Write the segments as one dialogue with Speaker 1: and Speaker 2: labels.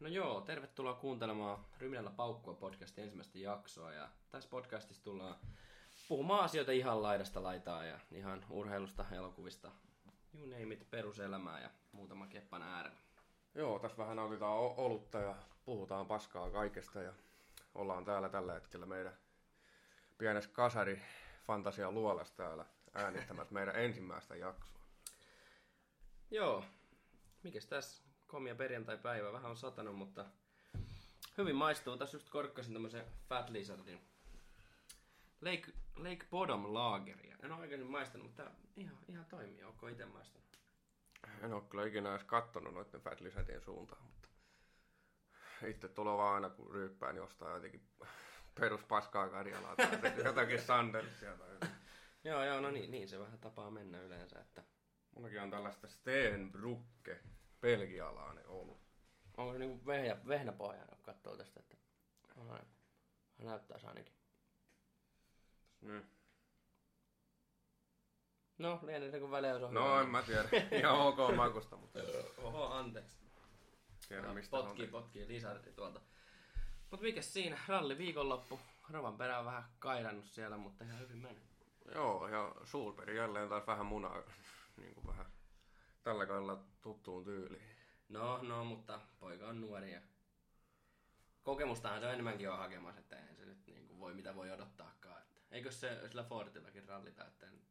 Speaker 1: No joo, tervetuloa kuuntelemaan Ryminällä paukkua podcastin ensimmäistä jaksoa. Ja tässä podcastissa tullaan puhumaan asioita ihan laidasta laitaa ja ihan urheilusta, elokuvista, you name it, peruselämää ja muutama keppan äärellä.
Speaker 2: Joo, tässä vähän nautitaan olutta ja puhutaan paskaa kaikesta ja ollaan täällä tällä hetkellä meidän pienessä kasari fantasia luolassa täällä äänittämässä meidän ensimmäistä jaksoa.
Speaker 1: Joo, mikäs tässä komia perjantai-päivä, vähän on satanut, mutta hyvin maistuu. Tässä just korkkasin tämmöisen Fat Lizardin Lake, Lake Bottom Lageria. En ole aikaisemmin maistanut, mutta ihan, ihan toimii. Onko itse maistanut?
Speaker 2: En ole kyllä ikinä edes kattonut noiden Fat Lizardien suuntaan, mutta itse tulee vaan aina kun ryyppään jostain jotenkin peruspaskaa Karjalaa tai jotakin Sandersia tai.
Speaker 1: Joo, joo, no niin, niin se vähän tapaa mennä yleensä, että
Speaker 2: Mullakin on tällaista Steenbrucke, belgialainen olut.
Speaker 1: onko se niinku vehnä, vehnäpohjainen, kun katsoo tästä, että Ai, hän näyttää se ainakin.
Speaker 2: Mm.
Speaker 1: No, lienee se kun väliä jos on
Speaker 2: No
Speaker 1: hyvä.
Speaker 2: en mä tiedä. Ihan ok makusta, mutta
Speaker 1: Oho, anteeksi.
Speaker 2: tiedä mistä
Speaker 1: potkii,
Speaker 2: on.
Speaker 1: potkii Lizardi tuolta. Mut mikä siinä? Ralli viikonloppu. Rovan perään vähän kairannut siellä, mutta ihan hyvin meni.
Speaker 2: Joo, ja Sulperi jälleen taas vähän munaa, niin kuin vähän tällä kaudella tuttuun tyyliin.
Speaker 1: No, no, mutta poika on nuori ja kokemustahan se on enemmänkin on hakemassa, että eihän se nyt niin kuin voi mitä voi odottaakaan. Että. Eikö se sillä Fordillakin ralli täyttää nyt?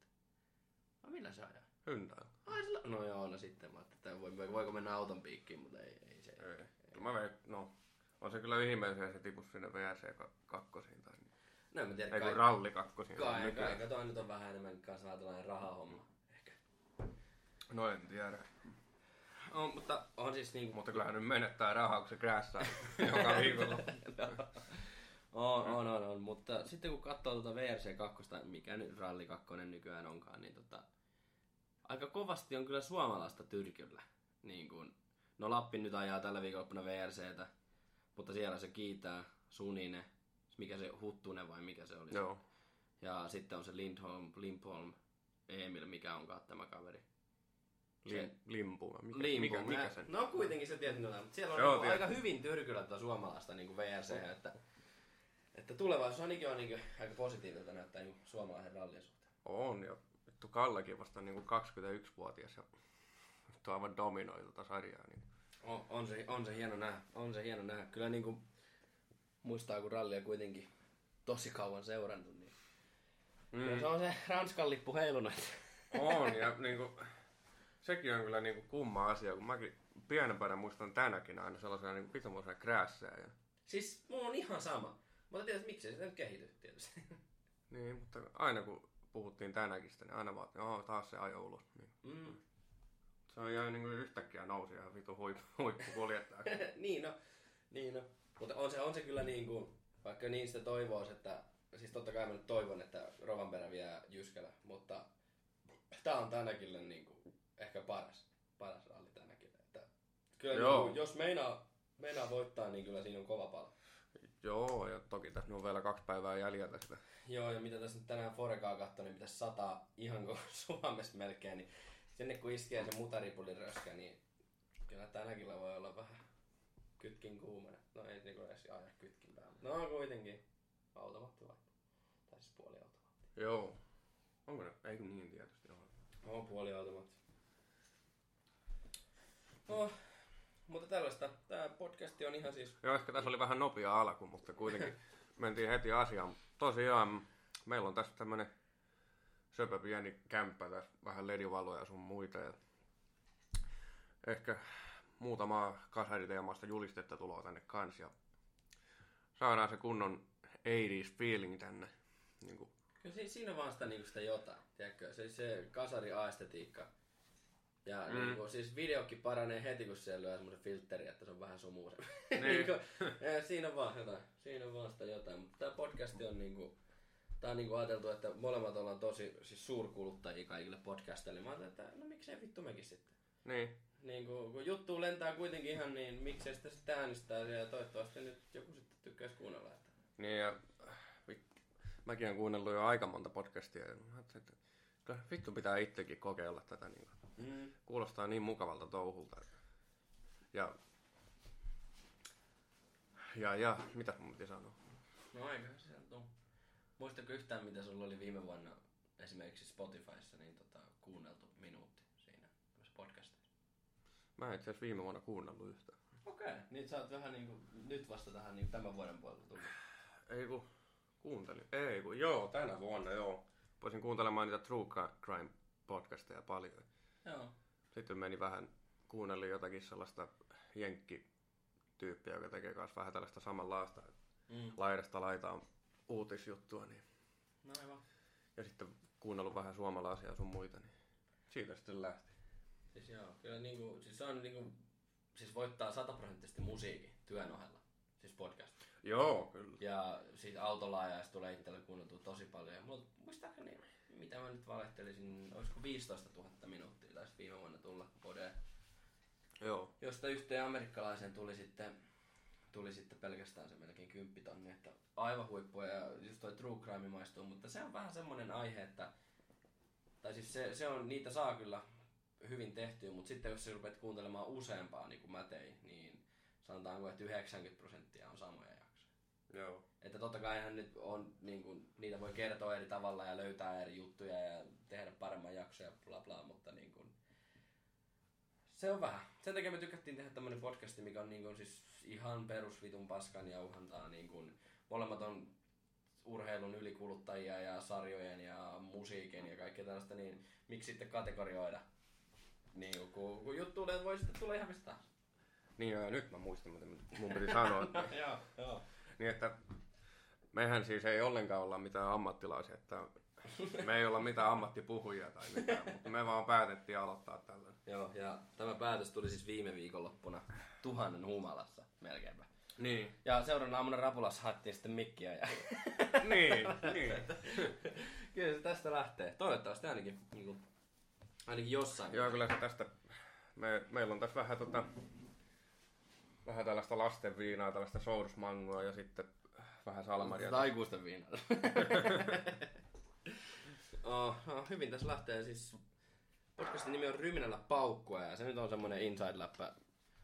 Speaker 1: No millä se ajaa?
Speaker 2: Hyndää.
Speaker 1: Ai sillä... No joo, no sitten mä ajattelin, että voi, voiko mennä auton piikkiin, mutta ei, ei se.
Speaker 2: Ei. No, mä veik, no, on se kyllä ihmeellinen, se tipus sinne VRC-kakkosiin tai niin.
Speaker 1: No mä tiedä,
Speaker 2: Ei kun
Speaker 1: kai,
Speaker 2: ralli kakkosiin.
Speaker 1: kai, kai, toi nyt on vähän enemmän kanssa vähän tällainen rahahomma. Ehkä.
Speaker 2: No en tiedä.
Speaker 1: On, mutta on siis niinku...
Speaker 2: Mutta kyllähän nyt menettää rahaa, kun se grässää joka viikolla.
Speaker 1: on, on, on, on, mutta sitten kun katsoo tuota VRC 2, mikä nyt Ralli 2 nykyään onkaan, niin tota, aika kovasti on kyllä suomalaista tyrkyllä. Niin kun, no Lappi nyt ajaa tällä viikonloppuna VRCtä, mutta siellä se kiitää Sunine, mikä se Huttunen vai mikä se oli.
Speaker 2: Joo.
Speaker 1: Ja sitten on se Lindholm, Limpholm, Emil, mikä onkaan tämä kaveri.
Speaker 2: Lim, limpu. Mikä,
Speaker 1: Limpu.
Speaker 2: mikä, mikä sen?
Speaker 1: No kuitenkin se tietysti on, mutta siellä on
Speaker 2: Joo,
Speaker 1: niinku
Speaker 2: tiedän.
Speaker 1: aika hyvin tyrkyllä tätä suomalaista niin VRC, että, että tulevaisuus ainakin on niin aika positiivilta näyttää niin suomalaisen rallin suhteen.
Speaker 2: On, ja vittu Kallekin vasta niin 21-vuotias ja vittu aivan dominoi tota sarjaa. Niin.
Speaker 1: On, on, se, on se hieno nähdä, on se hieno nähdä. Kyllä niin kuin muistaa, kun rallia kuitenkin tosi kauan seurannut, niin mm. se on se Ranskan lippu heilunut.
Speaker 2: On, ja niinku, sekin on kyllä niinku kumma asia, kun mäkin pienempänä muistan tänäkin aina sellaisena niinku pitomoisena kräässää. Ja,
Speaker 1: Siis mulla on ihan sama. Mutta tiedät, miksi se nyt kehity tietysti.
Speaker 2: niin, mutta aina kun puhuttiin tänäkin sitä, niin aina vaan, että joo, taas se ajo ulos. Niin.
Speaker 1: Mm.
Speaker 2: Se on ihan niinku yhtäkkiä nousi ihan vitu huippu, huippukuljettaja.
Speaker 1: niin no, niin no. Mutta on se, on se kyllä niin kuin, vaikka niin sitä toivoisi, että, siis totta kai mä nyt toivon, että Rovanperä vie Jyskälä, mutta tää on tänäkin niin kuin, ehkä paras, paras ralli tänäkin. Että, kyllä niin
Speaker 2: Joo.
Speaker 1: kuin, jos meinaa, meinaa voittaa, niin kyllä siinä on kova pala.
Speaker 2: joo, ja toki tässä on vielä kaksi päivää jäljellä sitä.
Speaker 1: Joo, ja mitä tässä nyt tänään Forekaa katsoi, niin pitäisi sataa ihan koko Suomesta melkein, niin sinne kun iskee se mutaripulin röskä, niin kyllä tänäkin voi olla vähän kytkin kuumana. No ei niinku edes aja kytkin päällä. No kuitenkin automaatti vai? Tai siis puoli automaatti.
Speaker 2: Joo. Onko ne? Ei niin tietysti on.
Speaker 1: On puoli automaatti. No, mutta tällaista. Tämä podcasti on ihan siis...
Speaker 2: Joo, ehkä tässä oli vähän nopea alku, mutta kuitenkin mentiin heti asiaan. Tosiaan, meillä on tässä tämmönen söpö pieni kämppä tässä, vähän ledivaloja sun muita. Ja ehkä muutama kasariteemasta julistetta tuloa tänne kans ja saadaan se kunnon 80s feeling tänne. Niin kuin,
Speaker 1: Kyllä si- siinä on vaan sitä, niinku sitä jotain, tiedätkö? Se, se kasari aestetiikka. Ja mm. niinku, siis videokin paranee heti, kun siellä lyö semmoisen filtteri, että se on vähän sumuusempi.
Speaker 2: Niin.
Speaker 1: niinku, siinä on vaan jotain. Siinä on vaan sitä jotain. Mutta tämä podcasti on niinku... Tää on niinku ajateltu, että molemmat ollaan tosi siis suurkuluttajia kaikille podcasteille. Mä ajattelin, että no miksei vittu mekin sitten.
Speaker 2: niin,
Speaker 1: Niin kun, kun juttu lentää kuitenkin ihan niin, miksei sitä sitten äänestää ja toivottavasti nyt joku sitten tykkäisi kuunnella. Että...
Speaker 2: niin ja mäkin olen kuunnellut jo aika monta podcastia ja mä että kyllä vittu pitää itsekin kokeilla tätä. Niin kuin.
Speaker 1: Mm.
Speaker 2: Kuulostaa niin mukavalta touhulta. Ja Ja, ja, mitä mun piti sanoa?
Speaker 1: No eiköhän se sieltä. Muistatko yhtään, mitä sulla oli viime vuonna esimerkiksi Spotifyssa niin tota, kuunneltu minuutti siinä podcastissa?
Speaker 2: Mä en itse asiassa viime vuonna kuunnellut yhtään.
Speaker 1: Okei, okay. niin sä oot vähän niinku nyt vasta tähän niin tämän vuoden puolella tullut.
Speaker 2: Ei kun kuuntelin. Ei kun joo, tänä vuonna joo. Voisin kuuntelemaan niitä True Crime podcasteja paljon.
Speaker 1: Joo.
Speaker 2: Sitten meni vähän, kuunnelin jotakin sellaista jenkkityyppiä, joka tekee myös vähän tällaista samanlaista
Speaker 1: Mm.
Speaker 2: laidasta laitaan uutisjuttua. Niin.
Speaker 1: No aivan.
Speaker 2: Ja sitten kuunnellut vähän suomalaisia sun muita, niin siitä sitten lähti.
Speaker 1: Siis joo, kyllä niinku, siis on niinku, siis voittaa sataprosenttisesti musiikin työn ohella. Siis podcast.
Speaker 2: Joo, kyllä.
Speaker 1: Ja siitä autolla ajaessa tulee itselle kuunneltua tosi paljon. Ja mulla, muistaakseni, mitä mä nyt valehtelisin, olisiko 15 000 minuuttia taisi viime vuonna tulla podeen.
Speaker 2: Joo.
Speaker 1: Josta yhteen amerikkalaisen tuli sitten, tuli sitten pelkästään se melkein 10 tonni, että aivan huippuja ja just toi true crime maistuu, mutta se on vähän semmonen aihe, että tai siis se, se on, niitä saa kyllä hyvin tehtyä, mutta sitten jos sä rupeat kuuntelemaan useampaa, niin kuin mä tein, niin sanotaanko, että 90 prosenttia on samoja.
Speaker 2: Joo.
Speaker 1: Että totta kai hän nyt on, niin kuin, niitä voi kertoa eri tavalla ja löytää eri juttuja ja tehdä paremman jaksoja, bla bla, mutta niin kuin, se on vähän. Sen takia me tykättiin tehdä tämmönen podcasti, mikä on niin kuin, siis ihan perusvitun paskan jauhantaa. Niin kuin, molemmat on urheilun ylikuluttajia ja sarjojen ja musiikin ja kaikkea tällaista, niin miksi sitten kategorioida? Niin, kuin, kun, kun juttu tulee, voi sitten tulla ihan mistä.
Speaker 2: Niin joo, ja nyt mä muistan, mitä mun piti sanoa.
Speaker 1: joo, joo.
Speaker 2: Niin että mehän siis ei ollenkaan olla mitään ammattilaisia, että me ei olla mitään ammattipuhujia tai mitään, mutta me vaan päätettiin aloittaa tällainen.
Speaker 1: Joo, ja tämä päätös tuli siis viime viikonloppuna tuhannen humalassa melkeinpä.
Speaker 2: Niin.
Speaker 1: Ja seuraavana aamuna Rapulassa haettiin sitten mikkiä ja
Speaker 2: Niin, niin.
Speaker 1: kyllä se tästä lähtee. Toivottavasti ainakin, niin kuin, ainakin jossain.
Speaker 2: Joo, kyllä se tästä, me, meillä on tässä vähän tota, vähän tällaista lasten viinaa, tällaista sourusmangoa ja sitten vähän salmaria.
Speaker 1: Tätä aikuisten viinaa. oh, no, hyvin tässä lähtee siis. Podcastin nimi on Ryminällä paukkua ja se nyt on semmonen inside-läppä.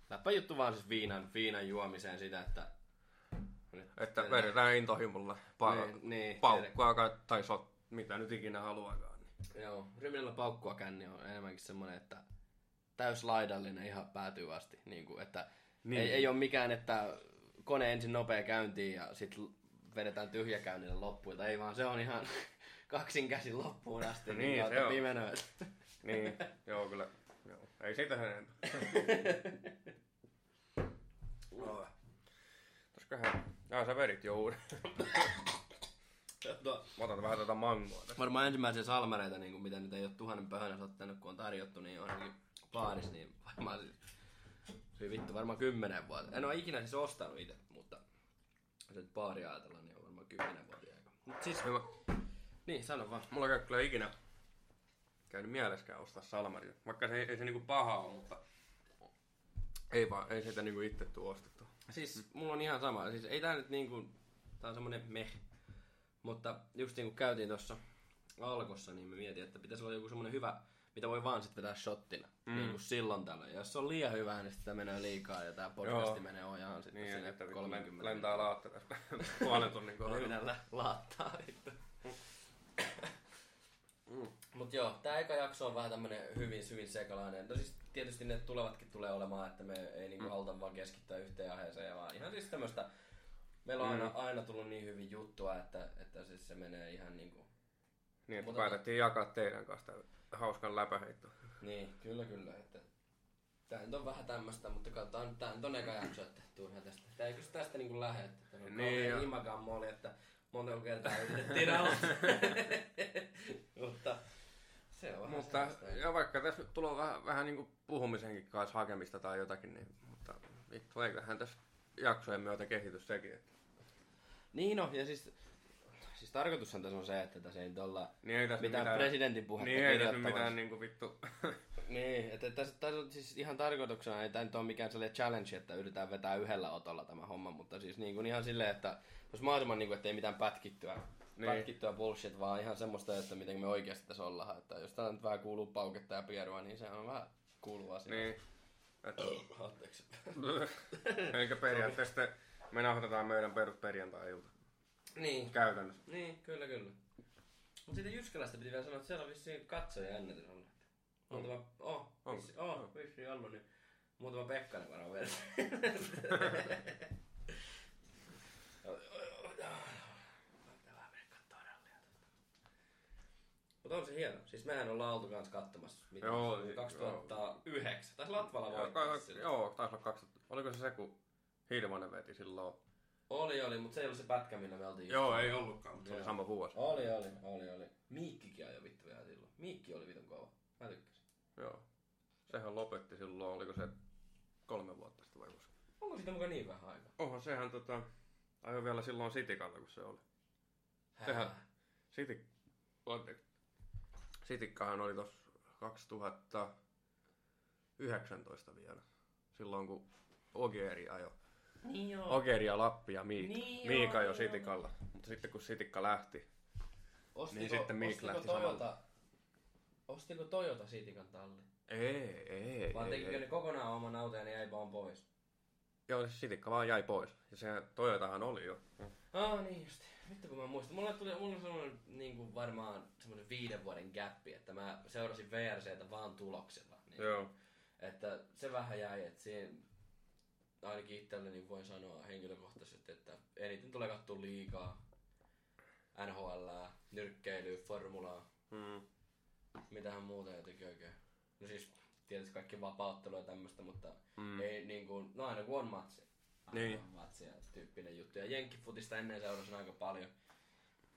Speaker 1: Läppä juttu vaan siis viinan, viinan juomiseen sitä, että... Nyt
Speaker 2: Että vedetään intohimolla pa-
Speaker 1: Niin, niin,
Speaker 2: paukkua ka- tai sot, mitä nyt ikinä haluakaan. Niin.
Speaker 1: Joo, Ryminällä paukkua känni on enemmänkin semmonen, että täyslaidallinen ihan päätyy asti. Niin kuin, että
Speaker 2: Niin.
Speaker 1: ei, ei ole mikään, että kone ensin nopea käyntiin ja sitten vedetään tyhjäkäynnillä loppuun. Tai ei vaan se on ihan kaksin käsin loppuun asti.
Speaker 2: Niin,
Speaker 1: kautta
Speaker 2: se on.
Speaker 1: pimenöä.
Speaker 2: Niin, joo kyllä. Joo. Ei siitä sen enempää. Oh. Toskahän... Jaa, sä vedit jo uuden.
Speaker 1: No,
Speaker 2: Mä otan vähän tätä mangoa tästä.
Speaker 1: varmaan ensimmäisiä salmareita, niin kuin mitä nyt ei ole tuhannen pöhönässä ottanut, kun on tarjottu, niin on ainakin baarissa, niin varmaan se vittu varmaan kymmenen vuotta. En ole ikinä siis ostanut itse, mutta jos nyt baari ajatellaan, niin on varmaan kymmenen vuotta aika. Mut siis,
Speaker 2: Hyvä.
Speaker 1: niin, sano vaan.
Speaker 2: Mulla ole kyllä ikinä käynyt mieleskään ostaa salmaria. Vaikka se ei, ei se niinku paha ole, mutta ei vaan, ei sitä niinku itse tuu ostettua.
Speaker 1: Siis mulla on ihan sama. Siis ei tää nyt niinku, tää on semmonen meh. Mutta just niin kuin käytiin tuossa alkossa, niin mä mietin, että pitäisi olla joku semmonen hyvä, mitä voi vaan sitten vetää shottina. Mm. Niin kuin silloin tällöin. Ja jos se on liian hyvä, niin sitä menee liikaa ja tää podcasti
Speaker 2: Joo.
Speaker 1: menee ojaan sitten
Speaker 2: Niin,
Speaker 1: sinne
Speaker 2: että
Speaker 1: 30
Speaker 2: lentää laatta tässä puolen tunnin kohdalla.
Speaker 1: Lyynällä laattaa vittu. Mut joo, tää eka jakso on vähän tämmönen hyvin, hyvin sekalainen. No siis tietysti ne tulevatkin tulee olemaan, että me ei niinku haluta vaan keskittyä yhteen aiheeseen, vaan ihan siis tämmöstä... Meillä on aina, aina tullut niin hyvin juttua, että, että siis se menee ihan niinku...
Speaker 2: Niin, että
Speaker 1: Mutta-
Speaker 2: päätettiin jakaa teidän kanssa tämän hauskan läpäheitto.
Speaker 1: Niin, kyllä kyllä, että... Tää nyt on vähän tämmöstä, mutta katsotaan tää nyt on eka jakso, että turha tästä. Tää eikö tästä niinku lähde, että tämä on
Speaker 2: Niin,
Speaker 1: niin, imagammo että monta kertaa yritettiin aloittaa. mutta se on
Speaker 2: Mutta, ja vaikka tässä nyt tulee vähän, vähän niinku puhumisenkin kanssa hakemista tai jotakin, niin, mutta vittu, eiköhän tässä jaksojen myötä kehitys sekin. Että,
Speaker 1: Niin no, ja siis tarkoitushan tässä on se, että tässä ei nyt olla
Speaker 2: niin ei tässä
Speaker 1: mitään,
Speaker 2: mitään
Speaker 1: presidentin puhetta
Speaker 2: Niin ei tässä mitään niinku vittu...
Speaker 1: Niin, että tässä, tässä on siis ihan tarkoituksena, ei tämä nyt ole mikään sellainen challenge, että yritetään vetää yhdellä otolla tämä homma, mutta siis niin kuin ihan silleen, että jos mahdollisimman niin kuin, että ei mitään pätkittyä,
Speaker 2: Niin.
Speaker 1: pätkittyä bullshit, vaan ihan semmoista, että miten me oikeasti tässä ollaan. Että jos täällä nyt vähän kuuluu pauketta ja pierua, niin se on vähän kuuluu asia.
Speaker 2: niin. Että,
Speaker 1: Anteeksi.
Speaker 2: eikä periaatteessa Me nauhoitetaan meidän perus perjantai-ilta.
Speaker 1: Niin.
Speaker 2: Käytännössä.
Speaker 1: Niin, kyllä, kyllä. Mut sitten Jyskälästä piti vielä sanoa, että siellä on vissiin katsoja ennätys ollut. Muutama, oh,
Speaker 2: On.
Speaker 1: vissi, oh, vissiin ollut, niin muutama Pekkanen varmaan vielä. Mutta on se hieno. Siis mehän ollaan oltu kanssa katsomassa. Mitä
Speaker 2: Joo,
Speaker 1: se oli?
Speaker 2: niin,
Speaker 1: 2009. Taisi Latvala
Speaker 2: Joo,
Speaker 1: voittaa
Speaker 2: joo, taisi olla 2000. Oliko se se, kun Hilmanen veti silloin?
Speaker 1: Oli, oli, mutta se ei ollut se pätkä, millä me oltiin.
Speaker 2: Joo, ei ollutkaan, mutta se oli sama vuosi.
Speaker 1: Oli, oli, oli, oli. Miikkikin ajoi vittu vielä silloin. Miikki oli vitun kova. Mä tykkäsin.
Speaker 2: Joo. Sehän lopetti silloin, oliko se kolme vuotta sitten vai koska?
Speaker 1: Onko siitä mukaan niin vähän aikaa?
Speaker 2: Oho, sehän tota, ajoi vielä silloin Sitikalla, kun se oli. Sehän-
Speaker 1: Hää.
Speaker 2: Sitik, anteeksi. Sitikkahan oli tossa 2019 vielä. Silloin kun Ogeri ajoi.
Speaker 1: Niin joo.
Speaker 2: Ogeri ja Lappi ja Miik.
Speaker 1: Niin
Speaker 2: Miika
Speaker 1: joo,
Speaker 2: jo
Speaker 1: joo,
Speaker 2: Sitikalla. Mutta sitten kun Sitikka lähti,
Speaker 1: Ostiko,
Speaker 2: Niin sitten Miik
Speaker 1: ostiko
Speaker 2: lähti
Speaker 1: Toyota, ostiko Toyota Sitikan talli?
Speaker 2: ei, ei, ei,
Speaker 1: tekikö
Speaker 2: ei.
Speaker 1: ne kokonaan oman auton ja ne jäi vaan pois?
Speaker 2: Joo, se Sitikka vaan jäi pois. Ja se Toyotahan oli jo.
Speaker 1: Ah niin just. Vittu kun mä muistan. Mulla tuli mulla semmoinen niin kuin varmaan semmoinen viiden vuoden gappi, että mä seurasin VRCtä vaan tuloksella. Niin,
Speaker 2: Joo.
Speaker 1: Että se vähän jäi, että siinä ainakin itselleni voin sanoa henkilökohtaisesti, että eniten tulee katsoa liikaa, NHL, nyrkkeilyä, formulaa,
Speaker 2: Mm.
Speaker 1: mitähän muuta jotenkin oikein. No siis tietysti kaikki vapauttelua ja tämmöistä, mutta
Speaker 2: Mm.
Speaker 1: mm. ei niin kuin, no aina kun on matsi.
Speaker 2: Niin.
Speaker 1: on matsi ja tyyppinen juttu. Ja jenkkifutista ennen seurasin aika paljon.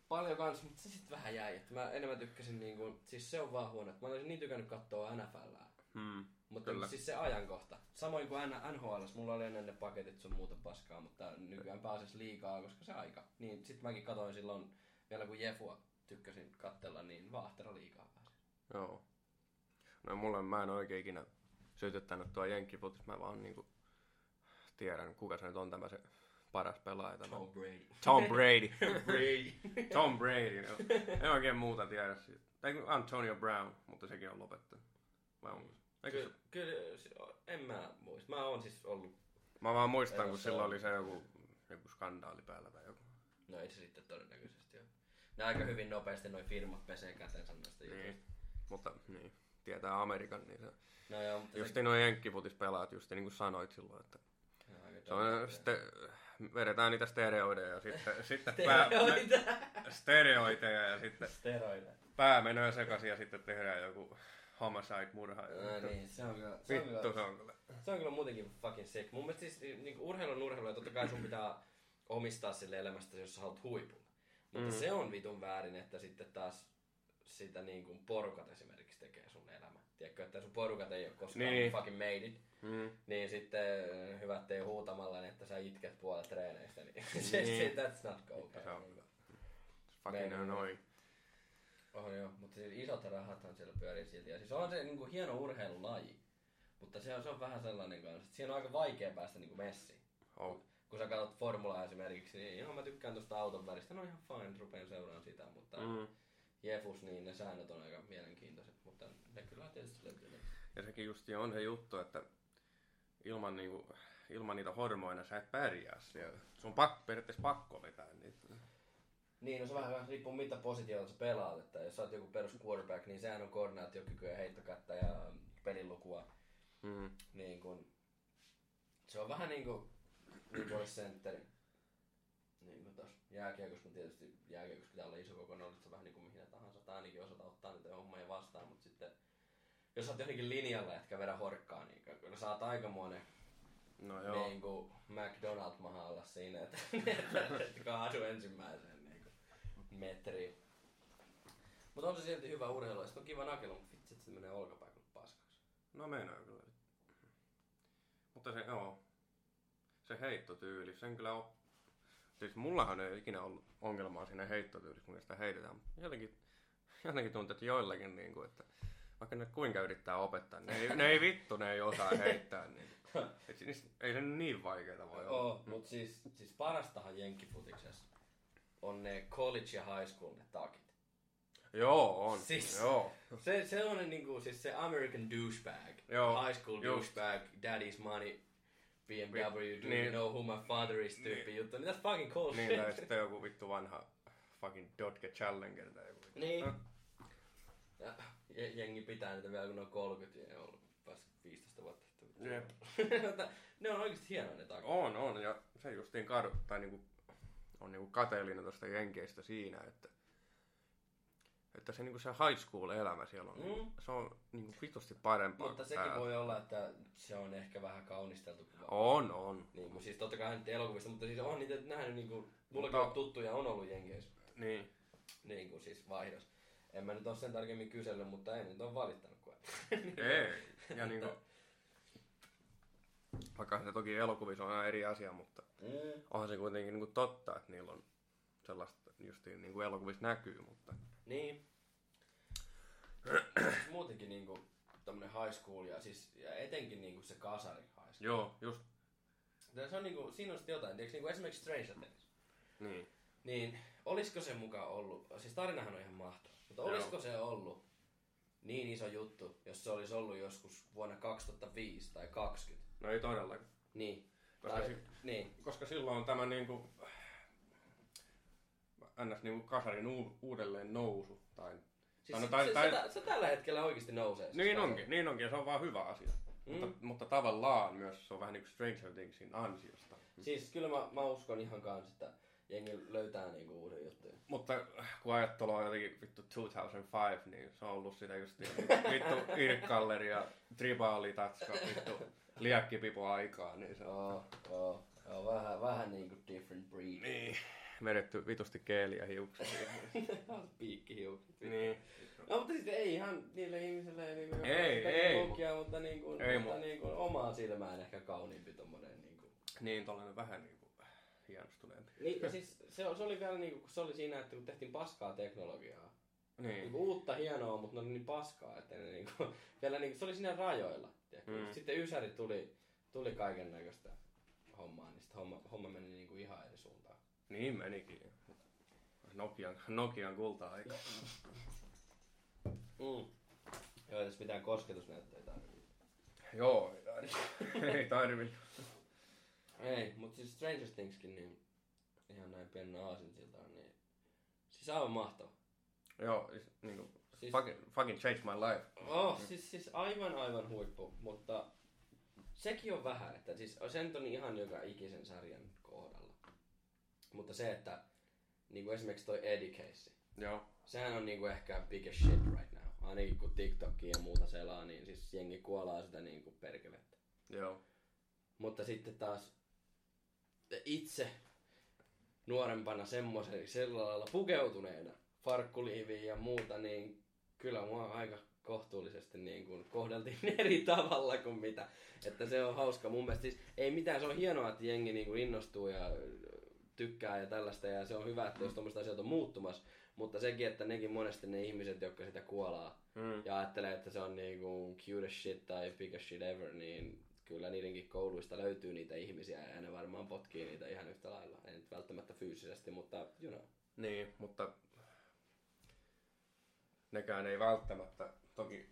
Speaker 1: Paljon kans, mutta se sitten vähän jäi. Että mä enemmän tykkäsin niin kuin, siis se on vaan huono. että Mä olisin niin tykännyt katsoa NFLää.
Speaker 2: Mm.
Speaker 1: Mutta
Speaker 2: Kyllä.
Speaker 1: siis se ajankohta. Samoin kuin NHL, mulla oli ennen ne paketit sun muuta paskaa, mutta nykyään pääsis liikaa, koska se aika. Niin sit mäkin katoin silloin, vielä kun Jefua tykkäsin kattella, niin Vaahtera liikaa pääsin.
Speaker 2: Joo. No mulle mä en oikein ikinä sytyttänyt tuo jenkkifutis. Mä vaan niinku tiedän, kuka se nyt on tämä se paras pelaaja. Tämä.
Speaker 1: Tom Brady.
Speaker 2: Tom Brady.
Speaker 1: Brady.
Speaker 2: Tom Brady. No. En oikein muuta tiedä siitä. Tai Antonio Brown, mutta sekin on lopettanut. Vai onko se?
Speaker 1: Kyllä,
Speaker 2: se?
Speaker 1: kyllä, se- en mä muista. Mä oon siis ollut,
Speaker 2: Mä vaan muistan, kun
Speaker 1: se
Speaker 2: silloin oli se joku, joku skandaali päällä tai joku.
Speaker 1: no ei se sitten todennäköisesti ole. Ne aika hyvin nopeasti noi firmat pesee kätensä noista
Speaker 2: Niin.
Speaker 1: jutuista.
Speaker 2: Mutta niin, tietää Amerikan, niin se...
Speaker 1: No joo, mutta
Speaker 2: Justi nuo jenkkifutis pelaat, just niin kuin sanoit silloin, että
Speaker 1: se on
Speaker 2: se sitten, vedetään niitä stereoideja ja sitten, sitten pää, stereoideja ja sitten pää menee sekaisin ja sitten tehdään joku homicide murha.
Speaker 1: No niin, se on kyllä, se on
Speaker 2: Vittu
Speaker 1: kyllä,
Speaker 2: se on kyllä.
Speaker 1: se on kyllä muutenkin fucking sick. Mun mielestä siis niin urheilu on urheilu ja totta kai sun pitää omistaa sille elämästä, jos sä haluat huipulla. Mutta
Speaker 2: Mm.
Speaker 1: se on vitun väärin, että sitten taas sitä niin kuin porukat esimerkiksi tekee sun elämä. Tiedätkö, että sun porukat ei ole koskaan
Speaker 2: Niin.
Speaker 1: niin. fucking made it.
Speaker 2: Mm.
Speaker 1: Niin sitten äh, hyvät tee huutamalla, niin että sä itket puolet treeneistä. Niin,
Speaker 2: Niin.
Speaker 1: niin. that's not okay.
Speaker 2: Se on kyllä. Fucking annoying.
Speaker 1: Oh, joo, mutta siis isot rahathan siellä pyörii silti. Ja siis on se niin kuin hieno urheilulaji. Mutta se on, se on vähän sellainen kanssa, että siihen on aika vaikea päästä niin kuin messiin.
Speaker 2: Oh.
Speaker 1: Kun sä katsot formulaa esimerkiksi, niin joo mä tykkään tuosta auton väristä, no ihan fine, rupean seuraamaan sitä, mutta mm. Jefus, niin ne säännöt on aika mielenkiintoiset, mutta ne kyllä tietysti löytyy.
Speaker 2: Ja sekin just on se juttu, että ilman, niinku, ilman niitä hormoina sä et pärjää siellä. Sun on pak, periaatteessa pakko vetää niitä.
Speaker 1: Niin, no se vähän riippuu mitä positiota sä pelaat, että jos sä oot joku perus quarterback, niin sehän on koordinaatiokykyä, heittokättä ja pelilukua.
Speaker 2: Mm.
Speaker 1: Niin kun, se on vähän niin kuin olisi sentteri. Niin kuin tossa jääkiekossa, tietysti jääkiekossa pitää olla iso kokoinen, oli se vähän niin kuin mihin tahansa, tai ainakin osata ottaa niitä hommia vastaan, mutta sitten jos sä oot johonkin linjalla, etkä vedä horkkaa, niin kyllä sä oot aikamoinen
Speaker 2: No joo.
Speaker 1: niin kuin McDonald maha olla siinä, että, että kaadu ensimmäiseen metriin. Mutta on se silti hyvä urheilu, ja on kiva nakelu, mutta vitsi, että se menee olkapää kyllä paskaksi.
Speaker 2: No meinaa kyllä. Mutta se, joo. Se heittotyyli, sen kyllä on. Siis mullahan ei ikinä ollut ongelmaa siinä heittotyylissä, kun sitä heitetään. Mutta jotenkin, jotenkin tuntuu, että joillakin, niin kuin, että vaikka ne kuinka yrittää opettaa, ne ei, ne ei vittu, ne ei osaa heittää. Niin. Et siis, ei se niin vaikeeta voi olla.
Speaker 1: Oo, mutta siis, siis parastahan jenkkifutiksessa on ne college ja high school ne takit.
Speaker 2: Joo, on.
Speaker 1: Siis-
Speaker 2: Joo.
Speaker 1: Se, se on niinku, siis se American douchebag,
Speaker 2: Joo,
Speaker 1: high school
Speaker 2: just.
Speaker 1: douchebag, daddy's money BMW, do you
Speaker 2: Niin.
Speaker 1: know who my father is tyyppi juttu, niin that's fucking cool
Speaker 2: Niin,
Speaker 1: shit.
Speaker 2: tai sitten joku vittu vanha fucking Dodge Challenger tai joku.
Speaker 1: Niin.
Speaker 2: No,
Speaker 1: Ja je- jengi pitää niitä vielä kun ne on 30 ja ne on ollut vasta 15 vuotta.
Speaker 2: Jep.
Speaker 1: Ne on oikeesti hienoja ne takat.
Speaker 2: On, on, ja se justiin kadu, tai niinku, on niinku kateellinen tuosta Jenkeistä siinä, että, että se, niinku se high school elämä siellä on,
Speaker 1: Mm.
Speaker 2: se on niinku vitusti parempaa
Speaker 1: Mutta
Speaker 2: kuin
Speaker 1: sekin
Speaker 2: täällä.
Speaker 1: voi olla, että se on ehkä vähän kaunisteltu kuva.
Speaker 2: On, on.
Speaker 1: Niin kuin, siis totta kai nyt elokuvista, mutta siis on niitä nähnyt niin kuin, mullakin
Speaker 2: Mutta-
Speaker 1: on tuttuja on ollut jenkeissä.
Speaker 2: Niin.
Speaker 1: Niin kuin siis vaihdos. En mä nyt ole sen tarkemmin kysellyt, mutta ei nyt ole valittanut kuin.
Speaker 2: Ei. Ja niinku, vaikka se toki elokuvissa on aina eri asia, mutta
Speaker 1: Mm.
Speaker 2: onhan se kuitenkin niinku totta, että niillä on sellaista justiin niinku elokuvissa näkyy, mutta
Speaker 1: Niin. siis muutenkin niinku tämmönen high school ja, siis, ja etenkin niinku se kasari high school.
Speaker 2: joo, just
Speaker 1: Ja Se on niinku, siinä on sitten jotain, tiedätkö, niinku esimerkiksi Stranger Things.
Speaker 2: niin.
Speaker 1: Niin, olisiko se mukaan ollut, siis tarinahan on ihan mahtava, mutta
Speaker 2: Joo.
Speaker 1: olisiko se ollut niin iso juttu, jos se olisi ollut joskus vuonna 2005 tai 20?
Speaker 2: No ei todellakaan.
Speaker 1: Niin.
Speaker 2: Koska
Speaker 1: Tai,
Speaker 2: si-
Speaker 1: niin.
Speaker 2: koska silloin on tämä niinku, ns. Niinku kasarin u- uudelleen nousu. Tai,
Speaker 1: Siis
Speaker 2: no,
Speaker 1: se,
Speaker 2: tai-
Speaker 1: se,
Speaker 2: tai-
Speaker 1: se, se, tällä hetkellä oikeasti nousee. siis
Speaker 2: niin
Speaker 1: kasari.
Speaker 2: onkin, niin onkin, ja se on vaan hyvä asia.
Speaker 1: Mm.
Speaker 2: Mutta, mutta tavallaan myös se on vähän niin kuin Stranger Thingsin ansiosta.
Speaker 1: Siis kyllä mä, mä uskon ihan kans, että jengi löytää niinku uusia juttuja.
Speaker 2: Mutta kun ajattelee jotenkin vittu 2005, niin se on ollut sitä just niin vittu Irkkalleri ja Tribali Tatska, vittu liäkkipipo aikaa, niin se on
Speaker 1: Oo, oo. Oo, vähän, vähän niinku different breed.
Speaker 2: niin, vedetty vitusti keeliä hiuksia.
Speaker 1: Piikkihiukset.
Speaker 2: niin.
Speaker 1: No mutta siis ei ihan niille ihmisille ei niinku
Speaker 2: Ei,
Speaker 1: joka-
Speaker 2: ei,
Speaker 1: teknologiaa, mutta niinku,
Speaker 2: Ei,
Speaker 1: mutta
Speaker 2: mu-
Speaker 1: niinku omaan silmään ehkä kauniimpi tommonen niinku.
Speaker 2: Niin, tollanen vähän niinku hienostuneempi.
Speaker 1: Niin, ja siis se, se, oli vielä niinku, kun se oli siinä, että kun tehtiin paskaa teknologiaa.
Speaker 2: Niin.
Speaker 1: Niinku uutta hienoa, mutta ne oli niin paskaa, että ne niinku, vielä niinku, se oli siinä rajoilla.
Speaker 2: Mm.
Speaker 1: Sitten Ysäri tuli, tuli kaiken näköistä hommaa, niin sitten homma, homma meni niinku ihan eri suuntaan.
Speaker 2: Niin menikin. Nokian, Nokian kulta-aika.
Speaker 1: Mm. Joo, tässä mitään kosketusnäytteitä tarvitse.
Speaker 2: Joo, ei tarvi. ei tarvi.
Speaker 1: Ei, mutta siis Stranger Thingskin, niin ihan näin pienen aasinsiltaan, niin siis aivan mahtava.
Speaker 2: Joo, is- niinku,
Speaker 1: Siis,
Speaker 2: fucking, fucking change my life.
Speaker 1: oh, siis, siis aivan aivan huippu, mutta sekin on vähän, että siis se nyt on ihan joka ikisen sarjan kohdalla. Mutta se, että niinku esimerkiksi toi Eddie Case,
Speaker 2: Joo.
Speaker 1: sehän on niinku ehkä biggest shit right now. Ainakin kun TikTokia ja muuta selaa, niin siis jengi kuolaa sitä niinku perkelettä.
Speaker 2: Joo.
Speaker 1: Mutta sitten taas itse nuorempana semmoisen sillä lailla pukeutuneena farkkuliiviin ja muuta, niin kyllä mua aika kohtuullisesti niin kuin kohdeltiin eri tavalla kuin mitä. Että se on hauska. Mun mielestä siis ei mitään, se on hienoa, että jengi niin kuin innostuu ja tykkää ja tällaista ja se on hyvä, että jos tuommoista asioita on muuttumassa. Mutta sekin, että nekin monesti ne ihmiset, jotka sitä kuolaa
Speaker 2: Mm.
Speaker 1: ja ajattelee, että se on niinku cutest shit tai biggest shit ever, niin kyllä niidenkin kouluista löytyy niitä ihmisiä ja ne varmaan potkii niitä ihan yhtä lailla. Ei nyt välttämättä fyysisesti, mutta you know.
Speaker 2: Niin, mutta nekään ei välttämättä, toki,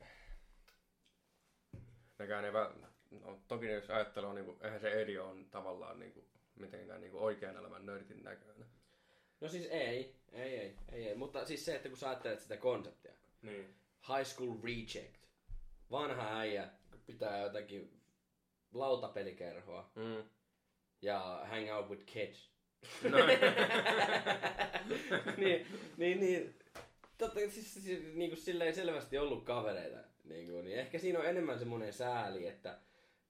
Speaker 2: nekään ei välttämättä, no, toki jos ajattelee, niin kuin, eihän se Edi on tavallaan niin kuin, mitenkään niin kuin oikean elämän nörtin näköinen.
Speaker 1: No siis ei, ei, ei, ei, ei. Mutta siis se, että kun sä ajattelet sitä konseptia.
Speaker 2: Niin.
Speaker 1: High school reject. Vanha äijä pitää jotakin lautapelikerhoa
Speaker 2: Mm.
Speaker 1: ja hang out with kids.
Speaker 2: No,
Speaker 1: niin, niin, niin. Totta, siis, siis niin kuin silleen selvästi ollut kavereita. Niin, kuin, niin ehkä siinä on enemmän semmoinen sääli, että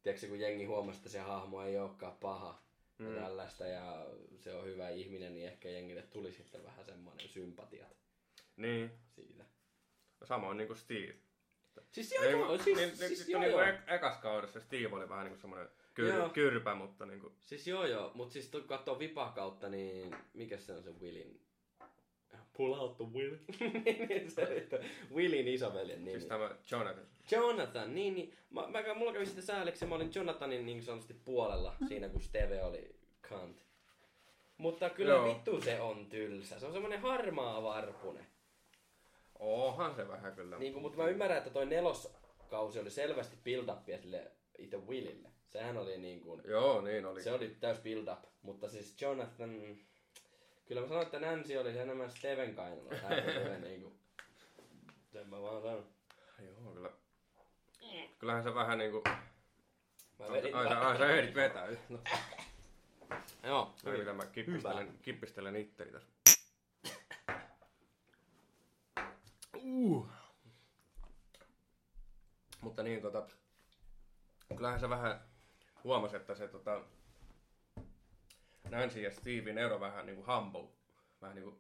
Speaker 1: tiedätkö, kun jengi huomasi, että se hahmo ei olekaan paha mm. Ja tällaista ja se on hyvä ihminen, niin ehkä jengille tuli sitten vähän semmoinen sympatiat
Speaker 2: niin.
Speaker 1: siitä.
Speaker 2: Samoin niin kuin Steve.
Speaker 1: Siis joo,
Speaker 2: Ei,
Speaker 1: joo, siis,
Speaker 2: niin,
Speaker 1: siis,
Speaker 2: niin,
Speaker 1: joo,
Speaker 2: niin
Speaker 1: joo.
Speaker 2: ek- ekas kaudessa Steve oli vähän niin kuin semmoinen
Speaker 1: Joo.
Speaker 2: kyr, kyrpä, mutta niin kuin,
Speaker 1: Siis joo joo, mutta siis kun katsoo Vipa kautta, niin mikä se on se Willin? Pull out the Will. Niin, se, Willin isoveljen nimi.
Speaker 2: siis tämä Jonathan.
Speaker 1: Jonathan, niin, niin. Mä, mä, mulla kävi sitten sääliksi, mä olin Jonathanin niin sanotusti puolella siinä, kun Steve oli kant. Mutta kyllä
Speaker 2: Joo.
Speaker 1: vittu se on tylsä. Se on semmonen harmaa varpune.
Speaker 2: Onhan se vähän kyllä.
Speaker 1: Niin kuin, mutta mä ymmärrän, että toi neloskausi oli selvästi build-upia sille itse Willille. Sehän oli niin kuin,
Speaker 2: Joo, niin oli.
Speaker 1: se oli täys build up, mutta siis Jonathan, kyllä mä sanoin, että Nancy oli se enemmän Steven niin kuin, sen mä vaan sanon.
Speaker 2: Joo, kyllä. Kyllähän se vähän niinku...
Speaker 1: Mä vedin
Speaker 2: Ai, ai, sä ehdit vetää. No,
Speaker 1: Joo,
Speaker 2: yritän No, mä kippistelen, kippistelen itteni tässä. Uh. Mutta niin tota... Kyllähän se vähän huomasi, että se tota... Nancy ja Steven ero vähän niinku humble. Vähän niinku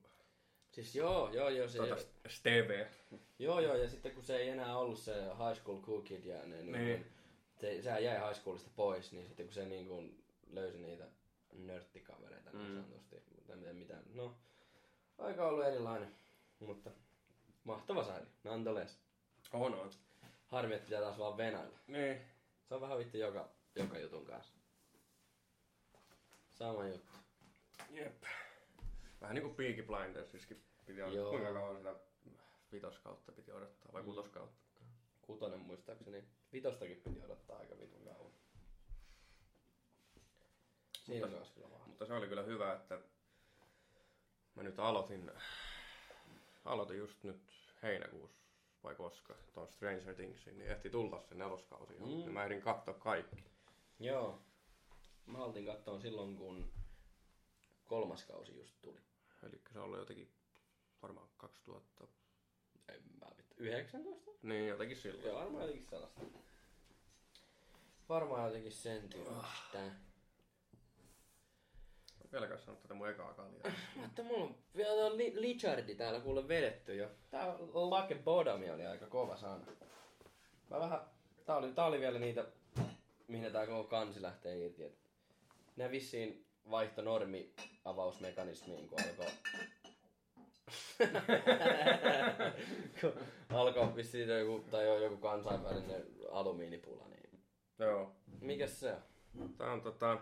Speaker 1: Siis joo, joo, joo, se,
Speaker 2: tota Steve.
Speaker 1: joo, joo, ja sitten kun se ei enää ollut se high school cool kid ja ne, niin.
Speaker 2: Niin.
Speaker 1: Kuin, se, sehän jäi high schoolista pois, niin sitten kun se niin kuin löysi niitä nörttikavereita niin
Speaker 2: Mm.
Speaker 1: sanotusti, tai miten mitään, no, aika ollut erilainen, mutta mahtava sarja, nonetheless.
Speaker 2: On, on.
Speaker 1: Harmi, että pitää taas vaan venailla.
Speaker 2: Niin.
Speaker 1: Se on vähän vittu joka, joka jutun kanssa. Sama juttu.
Speaker 2: Jep. Vähän niinku Peaky Blindersiskin piti.
Speaker 1: Joo.
Speaker 2: Kuinka kauan sitä vitoskautta piti odottaa, vai
Speaker 1: Mm.
Speaker 2: kutoskautta?
Speaker 1: Kutonen muistaakseni. Vitostakin piti odottaa aika vitun kauan. Siinä
Speaker 2: Mutta-
Speaker 1: kyllä vaan.
Speaker 2: Mutta se oli kyllä hyvä, että mä nyt aloitin, aloitin just nyt heinäkuussa vai koska, tuon Stranger Thingsin, niin ehti tulla se neloskausi.
Speaker 1: Mm.
Speaker 2: Ja mä ehdin katsoa kaikki.
Speaker 1: Joo. Mä haltin kattoon silloin, kun kolmas kausi just tuli.
Speaker 2: Eli se on ollut jotenkin varmaan 2000,
Speaker 1: En mä vittu. 19?
Speaker 2: niin jotenkin silloin.
Speaker 1: Joo, varmaan jotenkin sellaista. Varmaan jotenkin sen tyylistä.
Speaker 2: Vieläkään sanonut tätä mun ekaa kaljaa.
Speaker 1: Mutta mulla on vielä tuo Li- Lichardi täällä kuule vedetty jo. Tää Lake Bodomi oli aika kova sana. Mä vähän... Tää oli, tää oli vielä niitä, mihin tää koko kansi lähtee irti. Et ne vissiin vaihto normi avausmekanismiin, kun alkoi... kun alkoi vissiin joku, tai jo joku kansainvälinen alumiinipula, niin...
Speaker 2: Joo.
Speaker 1: Mikäs se on?
Speaker 2: Tää on tota...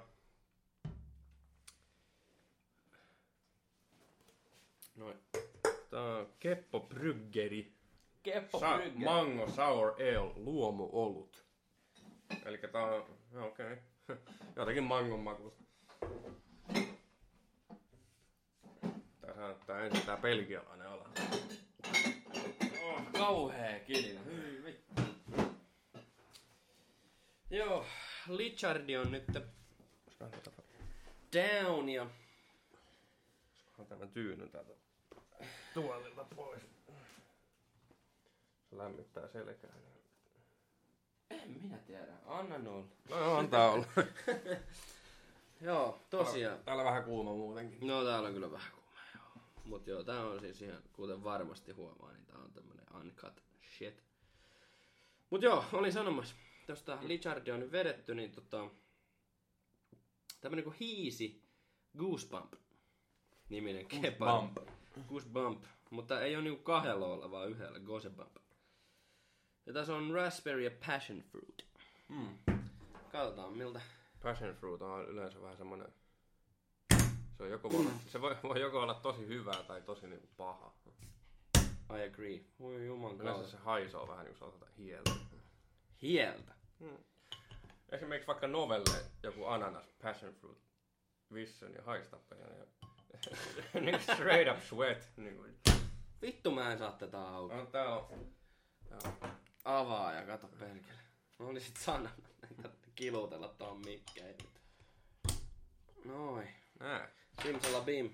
Speaker 1: Noin.
Speaker 2: Tää on Keppo Bryggeri.
Speaker 1: Keppo
Speaker 2: Sa-
Speaker 1: Brygge.
Speaker 2: Mango Sour Ale luomuolut. Eli tää on, okei, okay. jotenkin mangon makusta. Tää näyttää ensin tää belgialainen ala.
Speaker 1: Oh, kauhea kilinä. Joo, Lichardi on nyt down ja...
Speaker 2: Onhan tämän tyynyn täältä tuolilta pois. Se lämmittää selkää.
Speaker 1: En minä tiedä, anna noilla.
Speaker 2: No antaa olla.
Speaker 1: Joo, tosiaan.
Speaker 2: Täällä vähän kuuma muutenkin.
Speaker 1: No täällä on kyllä vähän kuuma, joo. Mut joo, tää on siis ihan, kuten varmasti huomaa, niin tää on tämmönen uncut shit. Mut joo, olin sanomassa. Tosta Lichardi on nyt vedetty, niin tota... Tämmönen kuin Hiisi Goosebump niminen kebab. Goosebump. Mutta ei ole niinku kahdella olla, vaan yhdellä. Goosebump. Ja tässä on raspberry ja passion fruit.
Speaker 2: Mm.
Speaker 1: Katsotaan miltä.
Speaker 2: Passion fruit on yleensä vähän semmonen... Se, on joko voi, olla- se voi, voi joko olla tosi hyvää tai tosi niinku paha.
Speaker 1: I agree. Voi juman
Speaker 2: Yleensä se haisoo vähän niinku sanotaan hieltä.
Speaker 1: Hieltä.
Speaker 2: Esimerkiksi vaikka novelle joku ananas, passion fruit, vissen ja haistappeja. Ja... niin straight up sweat. Niin kuin.
Speaker 1: Vittu mä en saa tätä auki.
Speaker 2: No, tää on... Tää on.
Speaker 1: Avaa ja kato perkele. Mä olisit sanonut, että kilutella tuohon mikkeen. Noin.
Speaker 2: Nää.
Speaker 1: Simsalabim.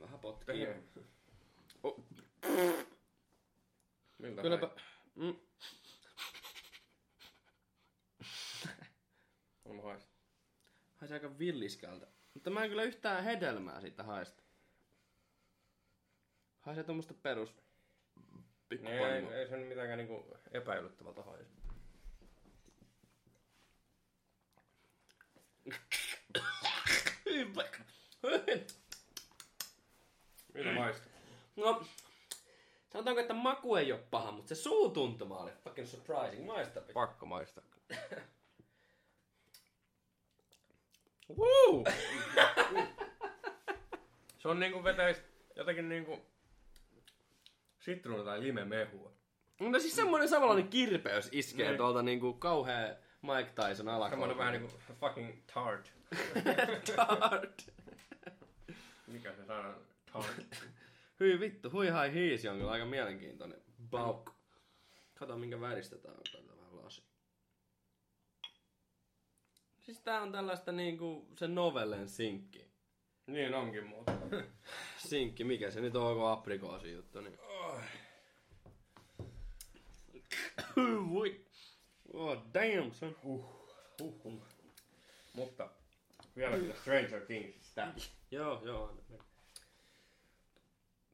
Speaker 1: Vähän potkii.
Speaker 2: Tekee. Oh. Miltä
Speaker 1: Kylläpä... Mm.
Speaker 2: On haista.
Speaker 1: Haisi aika villiskältä. Mutta mä en kyllä yhtään hedelmää siitä haista. Haisee tuommoista perus...
Speaker 2: Ei,
Speaker 1: Pikkupannu.
Speaker 2: ei, ei se nyt mitenkään niinku epäilyttävältä haista. Miltä maistuu?
Speaker 1: No, sanotaanko, että maku ei ole paha, mutta se suutuntuma oli fucking surprising. Maista.
Speaker 2: Pakko maistaa. Woo! se on niinku vetäis jotenkin niinku sitruuna tai limemehua.
Speaker 1: No siis semmoinen samanlainen kirpeys iskee
Speaker 2: Niin.
Speaker 1: tuolta niinku kauhea Mike Tyson alakoulta.
Speaker 2: Semmoinen vähän niinku fucking tart.
Speaker 1: Tart.
Speaker 2: Mikä se sana? Tart.
Speaker 1: Hyi vittu, hui hai hiisi on kyllä aika mielenkiintoinen. Bauk. Kato minkä väristä tää on. Tää vähän lasi. Siis tää on tällaista niinku se novellen sinkki.
Speaker 2: Niin onkin muuta.
Speaker 1: Sinkki, mikä se nyt on, onko aprikoosi juttu, niin... Voi. Oh damn son.
Speaker 2: Mutta vielä kyllä Stranger Thingsista.
Speaker 1: Joo, joo.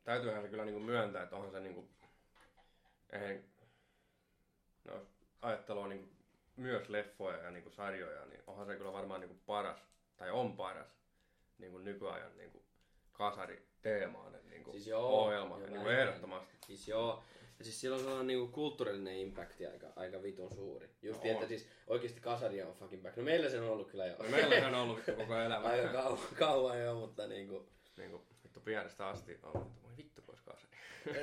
Speaker 2: Täytyyhän se kyllä niinku myöntää, että onhan se niinku... Eihän... No, ajattelua niinku myös leffoja ja niinku sarjoja, niin onhan se kyllä varmaan niinku paras, tai on paras, niinku nykyajan niinku kasari teemainen niinku
Speaker 1: Siis joo,
Speaker 2: ohjelma.
Speaker 1: joo,
Speaker 2: niinku
Speaker 1: näin.
Speaker 2: ehdottomasti.
Speaker 1: Siis joo. Ja siis sillä on sellainen niinku kulttuurillinen impakti aika, aika vitun suuri. Just
Speaker 2: No
Speaker 1: että
Speaker 2: on.
Speaker 1: siis oikeasti kasaria on fucking back. No meillä se on ollut kyllä jo.
Speaker 2: No, meillä se on ollut vittu koko elämä.
Speaker 1: aika kauan, kauan jo, mutta niinku...
Speaker 2: niinku, vittu pienestä asti on, että voi vittu pois kasari.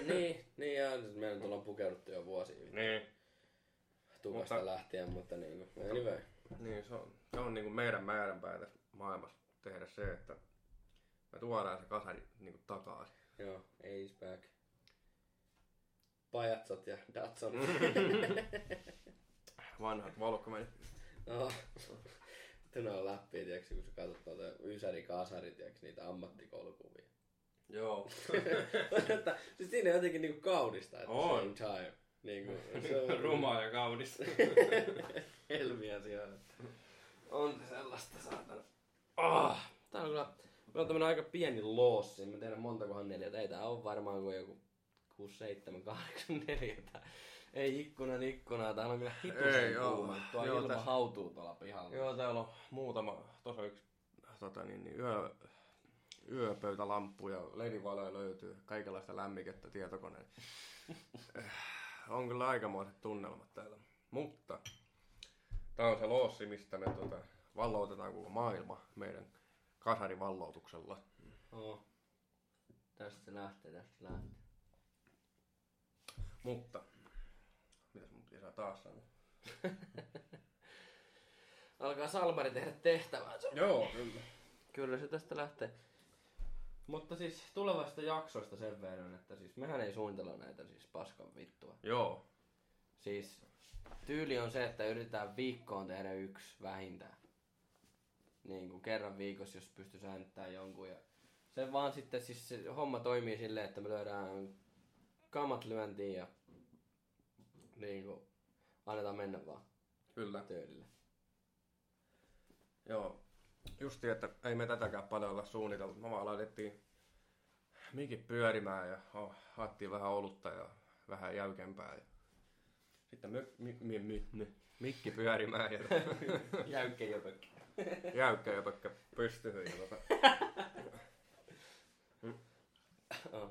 Speaker 1: niin, niin ja siis meillä nyt ollaan pukeuduttu jo vuosia
Speaker 2: Niin.
Speaker 1: tukasta
Speaker 2: Mutta-
Speaker 1: lähtien, mutta niinku, anyway.
Speaker 2: Niin, se on, se on niinku meidän määränpää tässä maailmassa tehdä se, että me tuodaan se kasari niinku takaisin.
Speaker 1: Joo, Ace back. Pajatsot ja Datson.
Speaker 2: Vanhat valkomenet.
Speaker 1: no, ne on läppiä, tiiäks, kun sä katsot tuota Ysäri Kasari, tiiäks, niitä ammattikoulukuvia.
Speaker 2: Joo.
Speaker 1: että, siis siinä on jotenkin niinku kaunista the
Speaker 2: On.
Speaker 1: same time. Niinku, se on
Speaker 2: Rumaa ja kaunis.
Speaker 1: helmiä siellä. On se sellaista saatana. Ah, tää on kyllä, meillä on tämmönen aika pieni loossi. Mä tiedän montakohan neljä. Ei tää on varmaan kuin joku 6, 7, 8, 4. Ei ikkunan ikkunaa. Täällä on kyllä hitusen kuuma. Tuo
Speaker 2: Joo,
Speaker 1: ilma
Speaker 2: tässä-
Speaker 1: hautuu tuolla pihalla.
Speaker 2: Joo, täällä on muutama, tuossa yksi tota, niin, niin, yö, yöpöytälamppu ja ledivaloja löytyy, kaikenlaista lämmikettä tietokoneen. on kyllä aikamoiset tunnelmat täällä. Mutta tämä on se loossi, mistä me tota, valloutetaan koko maailma meidän kasarivalloutuksella.
Speaker 1: Oo. Tästä se lähtee, tästä se lähtee.
Speaker 2: Mutta, mitäs mun pitää taas sanoa?
Speaker 1: Alkaa Salmari tehdä tehtävänsä.
Speaker 2: Joo, kyllä.
Speaker 1: Kyllä se tästä lähtee. Mutta siis tulevasta jaksoista sen verran, että siis mehän ei suunnitella näitä siis paskan vittua.
Speaker 2: Joo,
Speaker 1: Siis tyyli on se, että yritetään viikkoon tehdä yksi vähintään. Niin kuin kerran viikossa, jos pystyy säännittämään jonkun. Ja se vaan sitten, siis se homma toimii silleen, että me lyödään kamat lyöntiin ja niin kuin annetaan mennä vaan
Speaker 2: kyllä.
Speaker 1: tyylillä.
Speaker 2: Joo, justi, että ei me tätäkään paljon olla suunniteltu. Me vaan laitettiin mikit pyörimään ja oh, haettiin vähän olutta ja vähän jäykempää. Ja sitten my, mi, mi, mi, mi, mikki pyörimään ja
Speaker 1: Jäykkä jöpökkä.
Speaker 2: Jäykkä ja pökkä pystyyn. Ja tota.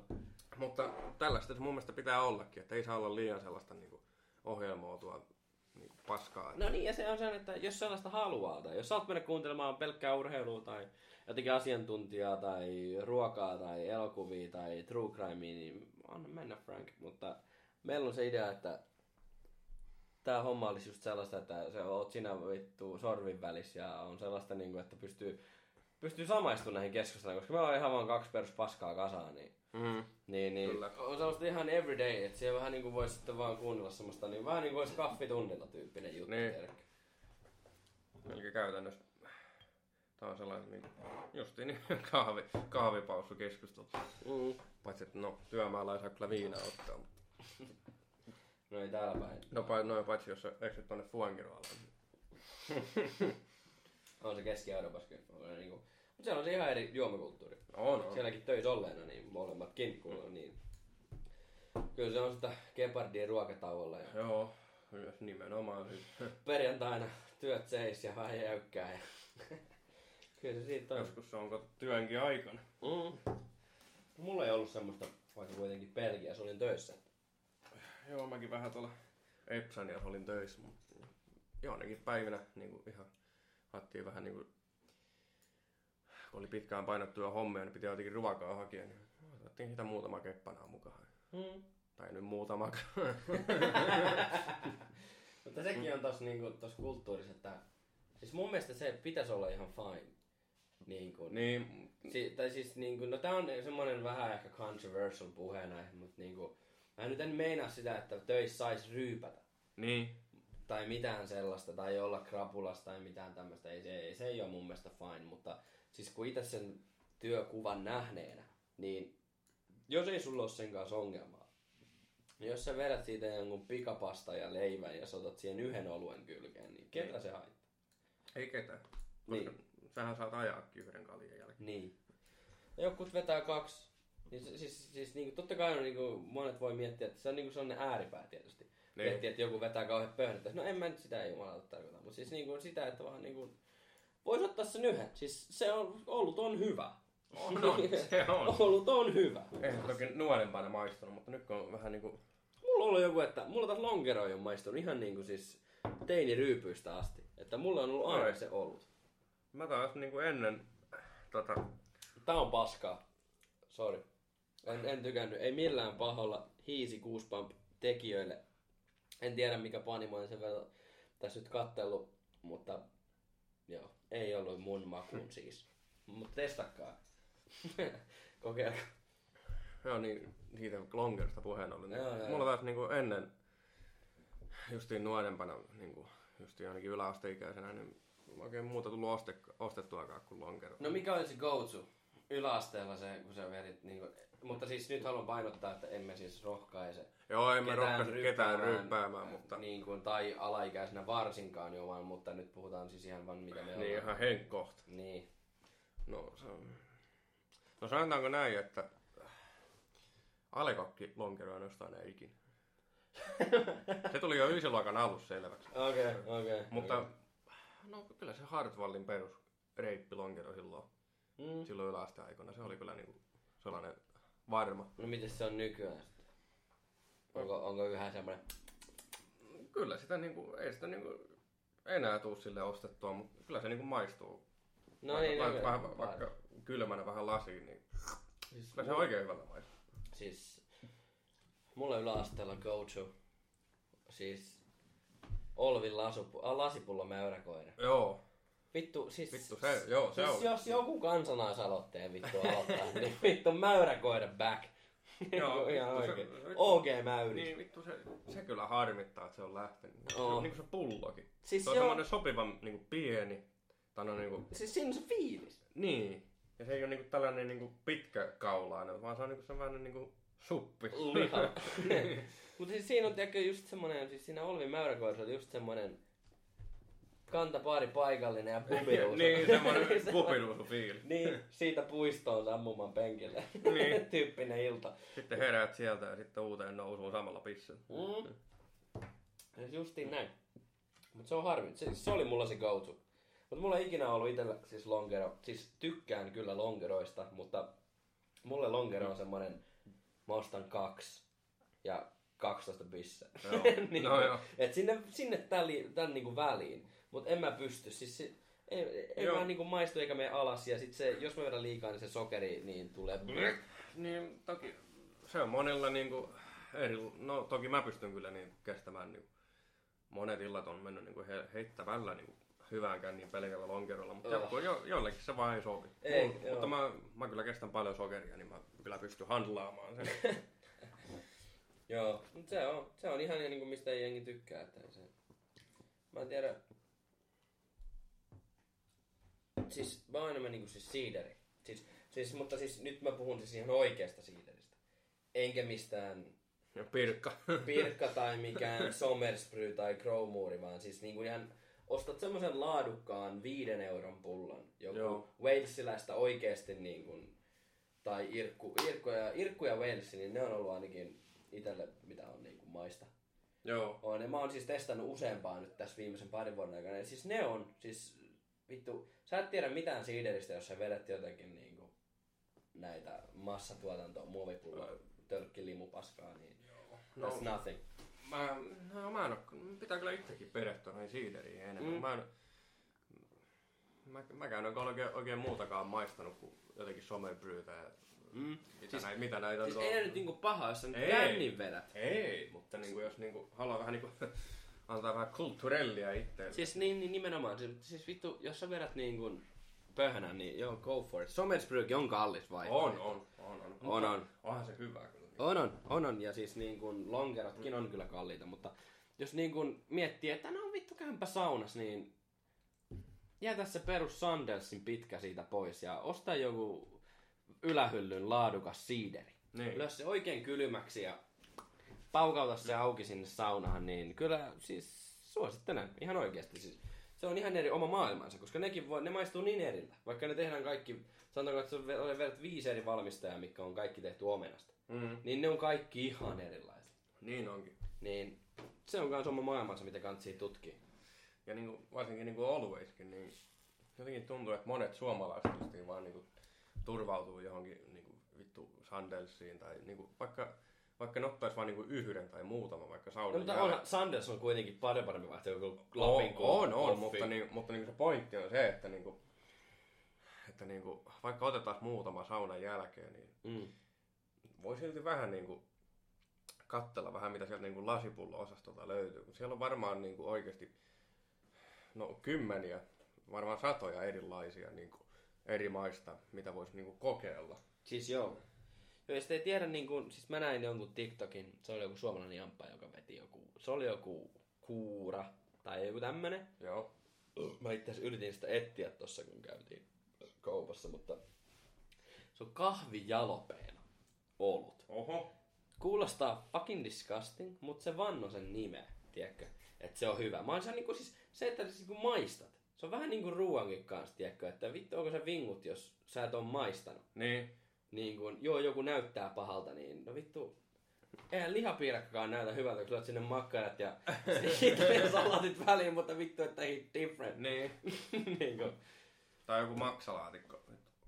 Speaker 2: Mutta tällaista se mun mielestä pitää ollakin, että ei saa olla liian sellaista niinku, ohjelmoitua niinku, paskaa.
Speaker 1: No niin, ja se on se, että jos sellaista haluaa, tai jos sä oot mennä kuuntelemaan pelkkää urheilua tai jotenkin asiantuntijaa tai ruokaa tai elokuvia tai true crimea, niin anna mennä Frank. Mutta meillä on se idea, että tämä homma olisi just sellaista, että se oot sinä vittu sorvin välissä ja on sellaista, niin kuin, että pystyy, pystyy samaistumaan näihin keskusteluihin, koska me ollaan ihan vaan kaksi perus paskaa kasaan, niin
Speaker 2: Mm.
Speaker 1: niin, niin
Speaker 2: Kyllä.
Speaker 1: on sellaista ihan everyday, että siellä vähän niinku voisi sitten vaan kuunnella semmoista, niin vähän niin kuin olisi kaffitunnilla tyyppinen juttu.
Speaker 2: Niin.
Speaker 1: tiedätkö?
Speaker 2: Eli käytännössä tää on sellainen niin justiin niin kahvi, kahvipaussukeskustelu.
Speaker 1: Mm.
Speaker 2: Paitsi että no työmaalla ei saa kyllä viinaa ottaa. Mutta...
Speaker 1: No ei täällä päin.
Speaker 2: No, pa- no paitsi jos eksyt tonne Fuengiroalle.
Speaker 1: On se Keski-Euroopassa kyllä. On Niinku, mutta siellä on se ihan eri juomakulttuuri.
Speaker 2: On, on.
Speaker 1: Sielläkin töissä olleena, niin molemmatkin on niin. Kyllä se on sitä Gepardin ruokatauolla ja
Speaker 2: Joo, myös nimenomaan. Siis.
Speaker 1: perjantaina työt seis ja vähän jäykkää. Ja... kyllä se siitä on.
Speaker 2: Joskus se on kato työnkin aikana.
Speaker 1: Mm. Mulla ei ollut semmoista, vaikka kuitenkin Belgiassa olin töissä.
Speaker 2: Joo, mäkin vähän tuolla Epsaniassa olin töissä, mutta johonkin päivinä niin kuin ihan hattiin vähän niin kuin, kun oli pitkään painottuja hommia, niin piti jotenkin ruokaa hakea, niin otettiin sitä muutama keppanaa mukaan.
Speaker 1: Mm.
Speaker 2: Tai nyt muutama.
Speaker 1: Mutta sekin on tossa, niinku, tossa kulttuurissa, että siis mun mielestä se pitäisi olla ihan fine. Niin kuin,
Speaker 2: niin,
Speaker 1: si, tai siis niin kuin, no tää on semmonen vähän ehkä controversial puhe näin, mutta niin kuin, mä nyt en meinaa sitä, että töissä sais ryypätä.
Speaker 2: niin.
Speaker 1: Tai mitään sellaista, tai olla krapulasta tai mitään tämmöistä. Ei, se, ei, se ei ole mun mielestä fine, mutta siis kun itse sen työkuvan nähneenä, niin jos ei sulla ole sen kanssa ongelmaa, niin jos sä vedät siitä jonkun pikapasta ja leivän ja sotat siihen yhden oluen kylkeen, niin ketä se haittaa?
Speaker 2: Ei ketään. Koska
Speaker 1: Niin.
Speaker 2: sähän saat ajaakin yhden kaljan jälkeen.
Speaker 1: Niin. Ja jokut vetää kaksi. Niin, se- siis, siis niin kuin, totta kai on, niin kuin, monet voi miettiä, että se on niin kuin sellainen ääripää tietysti.
Speaker 2: Niin.
Speaker 1: Miettiä, että joku vetää kauhean pöhnettä. No en mä nyt sitä jumalauta tarkoita, mutta siis niin kuin sitä, että vaan niin kuin, voisi ottaa sen yhden. Siis se on, ollut on hyvä.
Speaker 2: On, on, se on.
Speaker 1: Ollut on hyvä.
Speaker 2: Eihän se toki nuorempana maistunut, mutta nyt kun on vähän niinku...
Speaker 1: Mulla on ollut joku, että mulla taas lonkero on maistunut ihan niin kuin siis teiniryypyistä asti. Että mulla on ollut aina
Speaker 2: Ai.
Speaker 1: se ollut.
Speaker 2: Mä taas niinku ennen tota...
Speaker 1: Tää on paskaa. Sorry. En, en tykännyt. Ei millään pahalla hiisi kuuspamp tekijöille. En tiedä mikä panimo on sen verran tässä nyt kattellut, mutta joo, ei ollut mun makuun siis. Mutta testatkaa. Kokeilkaa.
Speaker 2: Joo niin, siitä lonkerista puheen ollen. Niin
Speaker 1: Joo, joo,
Speaker 2: mulla taas niinku ennen, justiin nuorempana, niinku, justiin ainakin yläasteikäisenä, niin oikein muuta tullut oste, ostettuakaan kuin lonkero.
Speaker 1: No mikä oli se go-to? Yläasteella se, kun sä vedit niinku... Mutta siis nyt haluan painottaa, että emme siis rohkaise
Speaker 2: Joo,
Speaker 1: ketään
Speaker 2: rohkaise ketään
Speaker 1: ryppäämään,
Speaker 2: mutta
Speaker 1: Niin kuin, tai alaikäisenä varsinkaan jo vaan, mutta nyt puhutaan siis ihan vaan mitä me
Speaker 2: niin
Speaker 1: ollaan.
Speaker 2: ihan henkkohta.
Speaker 1: Niin.
Speaker 2: No, se on... no sanotaanko näin, että Alekokki lonkero on jostain ei ikinä. Se tuli jo ysiluokan alussa selväksi.
Speaker 1: Okei, okay, okei. Okay,
Speaker 2: Mutta no kyllä se Hartwallin perus reippilonkero silloin,
Speaker 1: Mm.
Speaker 2: silloin yläasteaikoina, se oli kyllä niinku sellainen varma.
Speaker 1: No miten se on nykyään sitten? Onko, onko yhä semmoinen...
Speaker 2: Kyllä sitä niinku, ei sitä niinku enää tuu sille ostettua, mutta kyllä se niinku maistuu.
Speaker 1: No
Speaker 2: vaikka,
Speaker 1: niin,
Speaker 2: vaikka,
Speaker 1: no,
Speaker 2: vähän,
Speaker 1: var-
Speaker 2: vaikka kylmänä vähän lasiin, niin
Speaker 1: Siis,
Speaker 2: kyllä se oikein hyvällä maistuu.
Speaker 1: siis mulla yläasteella go to. Siis Olvin lasu, a, lasipullo mäyräkoira.
Speaker 2: Joo,
Speaker 1: Vittu, siis...
Speaker 2: vittu se, joo, se
Speaker 1: siis
Speaker 2: on.
Speaker 1: jos joku kansalaisaloitteen vittu aloittaa, niin vittu mäyräkoira back.
Speaker 2: Joo,
Speaker 1: Ihan
Speaker 2: vittu, se-
Speaker 1: oikein. OG mäyri.
Speaker 2: Niin vittu se, se kyllä harmittaa, että se on lähtenyt. Se
Speaker 1: Oo.
Speaker 2: on niinku se pullokin.
Speaker 1: Siis
Speaker 2: se on semmoinen sopivan niinku pieni. Tai no niinku,
Speaker 1: Siis siinä on se fiilis.
Speaker 2: niin. Ja se ei ole niinku tällainen niinku pitkä kaulainen, vaan se on niinku semmoinen niinku suppi.
Speaker 1: Liha. Mutta siis siinä on tiedätkö, just semmonen, siis siinä Olvin mäyräkoirassa oli just semmonen kantapaari paikallinen ja pubiruusu.
Speaker 2: niin, semmoinen pupiruusu fiili.
Speaker 1: niin, siitä puistoon sammumaan penkille.
Speaker 2: Niin.
Speaker 1: Tyyppinen ilta.
Speaker 2: Sitten heräät sieltä ja sitten uuteen nousuun samalla pissellä.
Speaker 1: Mm. Justiin näin. Mutta se on harmi. Se, se oli mulla se go. Mutta mulla ei ikinä ollut itsellä siis lonkero. Siis tykkään kyllä lonkeroista, mutta mulle lonkero on semmonen, mä ostan kaksi ja 12 bisse.
Speaker 2: Joo.
Speaker 1: niin,
Speaker 2: No joo.
Speaker 1: Et sinne, sinne tän, li- tän niinku väliin. Mutta en mä pysty. Siis se, ei, ei vaan niinku maistu eikä mene alas. Ja sit se, jos mä vedän liikaa, niin se sokeri niin tulee...
Speaker 2: Niin toki se on monilla niinku eri, no toki mä pystyn kyllä niin kestämään niinku, monet illat on mennyt niinku he, heittävällä niinku hyväänkään niin pelkällä lonkerolla, mutta
Speaker 1: Oh.
Speaker 2: jo, jollekin se vaan ei sovi.
Speaker 1: Ei,
Speaker 2: Mul- mutta mä, mä, kyllä kestän paljon sokeria, niin mä kyllä pystyn handlaamaan sen.
Speaker 1: Joo, mutta se on, se on ihan niin kuin mistä ei jengi tykkää. Että se... Mä en tiedä. Siis mä oon enemmän niinku siis siideri. Siis, siis, mutta siis nyt mä puhun siis ihan oikeasta siideristä. Enkä mistään
Speaker 2: ja pirkka.
Speaker 1: pirkka tai mikään Sommersbry tai Crowmoori, vaan siis niinku ihan ostat semmoisen laadukkaan viiden euron pullon. Joku
Speaker 2: Joo.
Speaker 1: Walesiläistä oikeesti niin kuin, tai Irkku, Irkku, ja, Irkku ja Wales, niin ne on ollut ainakin itselle mitä on niin kuin maista.
Speaker 2: Joo.
Speaker 1: On, ja mä oon siis testannut useampaa nyt tässä viimeisen parin vuoden aikana. Ja siis ne on, siis vittu, sä et tiedä mitään siideristä, jos sä vedät jotenkin niinku näitä massatuotantoa, muovipulloa, tölkkilimupaskaa, niin
Speaker 2: No.
Speaker 1: that's nothing.
Speaker 2: Mä, no, mä en oo, pitää kyllä itsekin perehtyä noihin siideriin enemmän.
Speaker 1: Mm.
Speaker 2: Mä en, mä, mäkään en ole oikein, oikein muutakaan maistanut kuin jotenkin somerbryytä ja
Speaker 1: Mm.
Speaker 2: Mitä,
Speaker 1: Siis-
Speaker 2: näitä, mitä näitä
Speaker 1: Siis
Speaker 2: on?
Speaker 1: ei ne nyt niinku paha, jos sä nyt
Speaker 2: Ei.
Speaker 1: vedät.
Speaker 2: Ei, mutta niinku, jos niinku, haluaa vähän niinku, antaa vähän kulttuurellia itseelle.
Speaker 1: Siis niin, niin nimenomaan. Siis, siis vittu, jos sä vedät niin kuin pöhänän, niin joo, go for it. Sommersbrygg on kallis vai?
Speaker 2: On, on, on, on.
Speaker 1: On, on.
Speaker 2: Onhan se hyvä kyllä.
Speaker 1: On, on, on, on. Ja siis niin kuin lonkerotkin on kyllä kalliita, mutta jos niin kuin miettii, että no vittu käympä saunas, niin jätä se perus Sandelsin pitkä siitä pois ja osta joku ylähyllyn laadukas siideri.
Speaker 2: Niin.
Speaker 1: Lyö se oikein kylmäksi ja paukauta se auki sinne saunaan, niin kyllä siis suosittelen ihan oikeasti. Siis, se on ihan eri oma maailmansa, koska nekin voi, ne maistuu niin erillä. Vaikka ne tehdään kaikki, sanotaanko, että se on ve- vedät viisi eri valmistajaa, mikä on kaikki tehty omenasta.
Speaker 2: Mm.
Speaker 1: Niin ne on kaikki ihan erilaisia.
Speaker 2: Niin onkin.
Speaker 1: Niin se on myös oma maailmansa, mitä kantsii tutkia.
Speaker 2: Ja niinku, varsinkin niinku Alwayskin, niin jotenkin tuntuu, että monet suomalaiset vaan niinku turvautuu johonkin niinku vittu Sandelsiin tai niinku, vaikka, vaikka ne ottais vaan niinku yhden tai muutama vaikka
Speaker 1: No,
Speaker 2: saunan
Speaker 1: mutta
Speaker 2: jälkeen.
Speaker 1: on, Sanders on kuitenkin paljon parempi vaihtoehto kuin
Speaker 2: On,
Speaker 1: Lapin
Speaker 2: on, on,
Speaker 1: koffi.
Speaker 2: mutta, niin, mutta niin se pointti on se, että, niinku, että niinku, vaikka otetaan muutama saunan jälkeen, niin
Speaker 1: Mm.
Speaker 2: voi silti vähän niinku katsella vähän, mitä sieltä niinku lasipullo-osastolta löytyy. Kun siellä on varmaan niinku oikeasti no, kymmeniä, varmaan satoja erilaisia niinku, eri maista, mitä voisi niinku kokeilla.
Speaker 1: Siis joo. Joo, jos ei tiedä, niin kun, siis mä näin jonkun TikTokin, se oli joku suomalainen jamppa, joka veti joku, se oli joku kuura tai joku tämmönen.
Speaker 2: Joo.
Speaker 1: Mä itse asiassa yritin sitä etsiä tossa, kun käytiin kaupassa, mutta se on kahvijalopeena olut.
Speaker 2: Oho.
Speaker 1: Kuulostaa fucking disgusting, mutta se vanno sen nimeä, tiedätkö? Että se on hyvä. Mä se, niinku, siis, se, että sä niinku maistat. Se on vähän niinku ruoankin kanssa, tiedätkö? Että vittu, onko se vingut, jos sä et oo maistanut.
Speaker 2: Niin.
Speaker 1: Niin kun, joo, joku näyttää pahalta, niin no vittu, eihän lihapiirakkakaan näytä hyvältä, kun sinne makkarat ja sitten salatit väliin, mutta vittu, että hit different.
Speaker 2: Niin.
Speaker 1: niin kun,
Speaker 2: Tai joku maksalaatikko.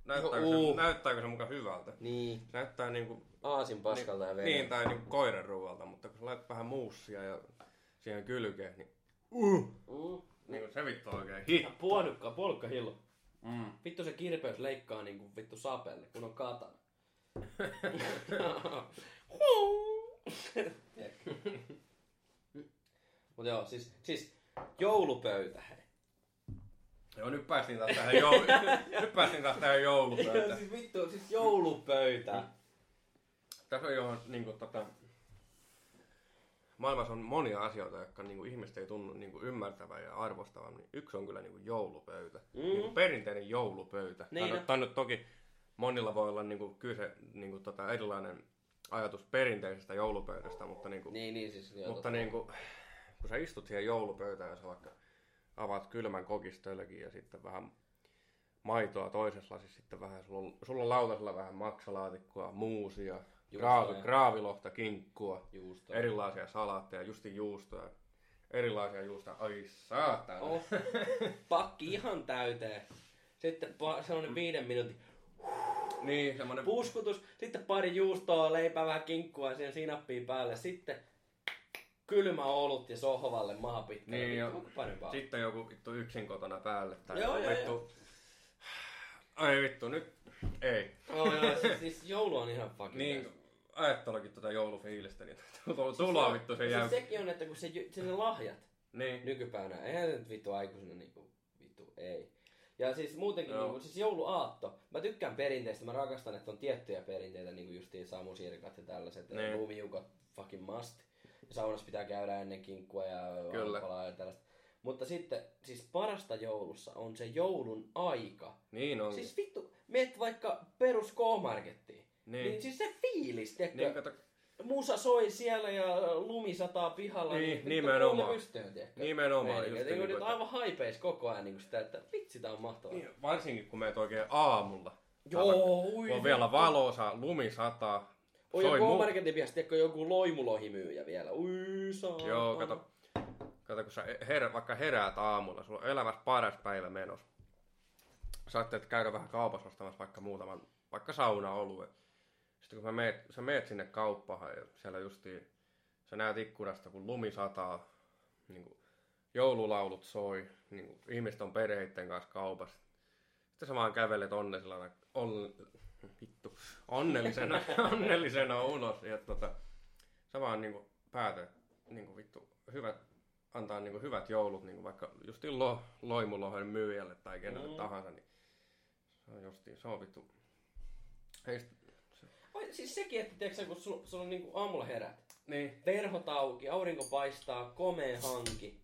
Speaker 2: Näyttääkö,
Speaker 1: Joo.
Speaker 2: se, näyttääkö se muka hyvältä?
Speaker 1: niin,
Speaker 2: Se näyttää niinku
Speaker 1: aasin paskalta ja
Speaker 2: Niin,
Speaker 1: vedeltä.
Speaker 2: tai niinku koiran ruoalta, mutta kun sä laitat vähän muussia ja siihen kylkeen, niin uh,
Speaker 1: Mm.
Speaker 2: niin se vittu oikein hit.
Speaker 1: Puolukka, puolukka hillo.
Speaker 2: Mm.
Speaker 1: Vittu se kirpeys leikkaa niinku vittu sapelle, kun on katana. Mut joo, siis, siis joulupöytä hei.
Speaker 2: Joo, nyt päästiin taas tähän, joulu... nyt päästiin taas tähän
Speaker 1: Joo,
Speaker 2: joulupöytään.
Speaker 1: siis vittu, siis joulupöytä.
Speaker 2: Tässä on jo niinku tota... Maailmassa on monia asioita, jotka niinku ihmiset ei tunnu niinku ymmärtävän ja arvostavan. Niin yksi on kyllä niinku joulupöytä.
Speaker 1: Mm.
Speaker 2: Niinku perinteinen joulupöytä.
Speaker 1: Niin
Speaker 2: Tää
Speaker 1: on.
Speaker 2: nyt toki monilla voi olla niinku kyse niinku tota erilainen ajatus perinteisestä joulupöydästä, mutta niinku,
Speaker 1: Niin, niin siis. Joo,
Speaker 2: Mutta niin kuin, kun sä istut siihen joulupöytään ja sä vaikka avaat kylmän kokistölkin ja sitten vähän maitoa toisessa lasissa, sitten vähän, sulla on, sulla on lautasella vähän maksalaatikkoa, muusia, graavi, graavilohta, kinkkua,
Speaker 1: Juusto.
Speaker 2: erilaisia salaatteja, justin juustoja, erilaisia juustoja. Ai saatana.
Speaker 1: Oh, pakki ihan täyteen. Sitten sellainen viiden minuutin
Speaker 2: Niin, semmonen...
Speaker 1: puskutus, sitten pari juustoa, leipää, vähän kinkkua ja siihen sinappia päälle. Sitten kylmä olut ja sohvalle maha pitkälle.
Speaker 2: Niin, joo.
Speaker 1: parempaa?
Speaker 2: Sitten joku vittu yksin kotona päälle. Tai
Speaker 1: Joo, joo,
Speaker 2: vittu... Ai vittu, nyt ei.
Speaker 1: Oh, joo, siis, siis joulu on ihan fucking
Speaker 2: Niin,
Speaker 1: best.
Speaker 2: ajattelukin tota joulufiilistä, niin tuloa vittu se jää.
Speaker 1: Siis sekin on, että kun se, se ne lahjat
Speaker 2: Niin.
Speaker 1: nykypäivänä, eihän se nyt vittu aikuisena niinku, vittu ei. Ja siis muutenkin,
Speaker 2: Joo.
Speaker 1: niinku, siis jouluaatto. Mä tykkään perinteistä, mä rakastan, että on tiettyjä perinteitä, niinku justiin samusirkat ja tällaiset,
Speaker 2: Niin.
Speaker 1: lumiukot, fucking must. Ja saunassa pitää käydä ennen kinkkua ja aamupalaa ja tällaista. Mutta sitten, siis parasta joulussa on se joulun aika.
Speaker 2: Niin on.
Speaker 1: Siis vittu, meet vaikka perus K-markettiin.
Speaker 2: Niin.
Speaker 1: Niin. siis se fiilis, tiedätkö?
Speaker 2: niin kato,
Speaker 1: Musa soi siellä ja lumi sataa pihalla.
Speaker 2: Niin,
Speaker 1: vittu,
Speaker 2: nimenomaan.
Speaker 1: pystyyn, tiedätkö?
Speaker 2: Nimenomaan, just
Speaker 1: Niin,
Speaker 2: niin
Speaker 1: nyt
Speaker 2: kuin,
Speaker 1: aivan haipeis koko ajan niin sitä, että vitsi tää on mahtavaa.
Speaker 2: niin, varsinkin kun meet oikein aamulla.
Speaker 1: Joo, ui.
Speaker 2: On vielä valosa, lumi sataa. Soi
Speaker 1: joku
Speaker 2: mu-
Speaker 1: marketin piästä, tiedätkö, joku loimulohimyyjä vielä. Ui, saa.
Speaker 2: Joo, kato. Kato, kun sä her, vaikka heräät aamulla, sulla on elämässä paras päivä menossa. Sä ajattelet käydä vähän kaupassa ostamassa vaikka muutaman, vaikka saunaoluen. Sitten kun sä meet, sä meet sinne kauppaan ja siellä justiin, sä näet ikkunasta, kun lumi sataa, niin kuin joululaulut soi, niin kuin ihmiset on perheitten kanssa kaupassa. Sitten sä vaan kävelet onnellisena, on, vittu, onnellisena, onnellisena ulos. Ja tota, sä vaan niinku päätöt, niinku vittu, hyvät, antaa niinku hyvät joulut, niinku vaikka justiin lo, loimulohen myyjälle tai kenelle
Speaker 1: Mm.
Speaker 2: mm. tahansa, niin se on justiin, se on vittu. Ei sit,
Speaker 1: Oi, siis sekin, että tiedätkö, sä, kun sulla, sulla on niinku aamulla herät,
Speaker 2: niin,
Speaker 1: verhot auki, aurinko paistaa, komea hanki.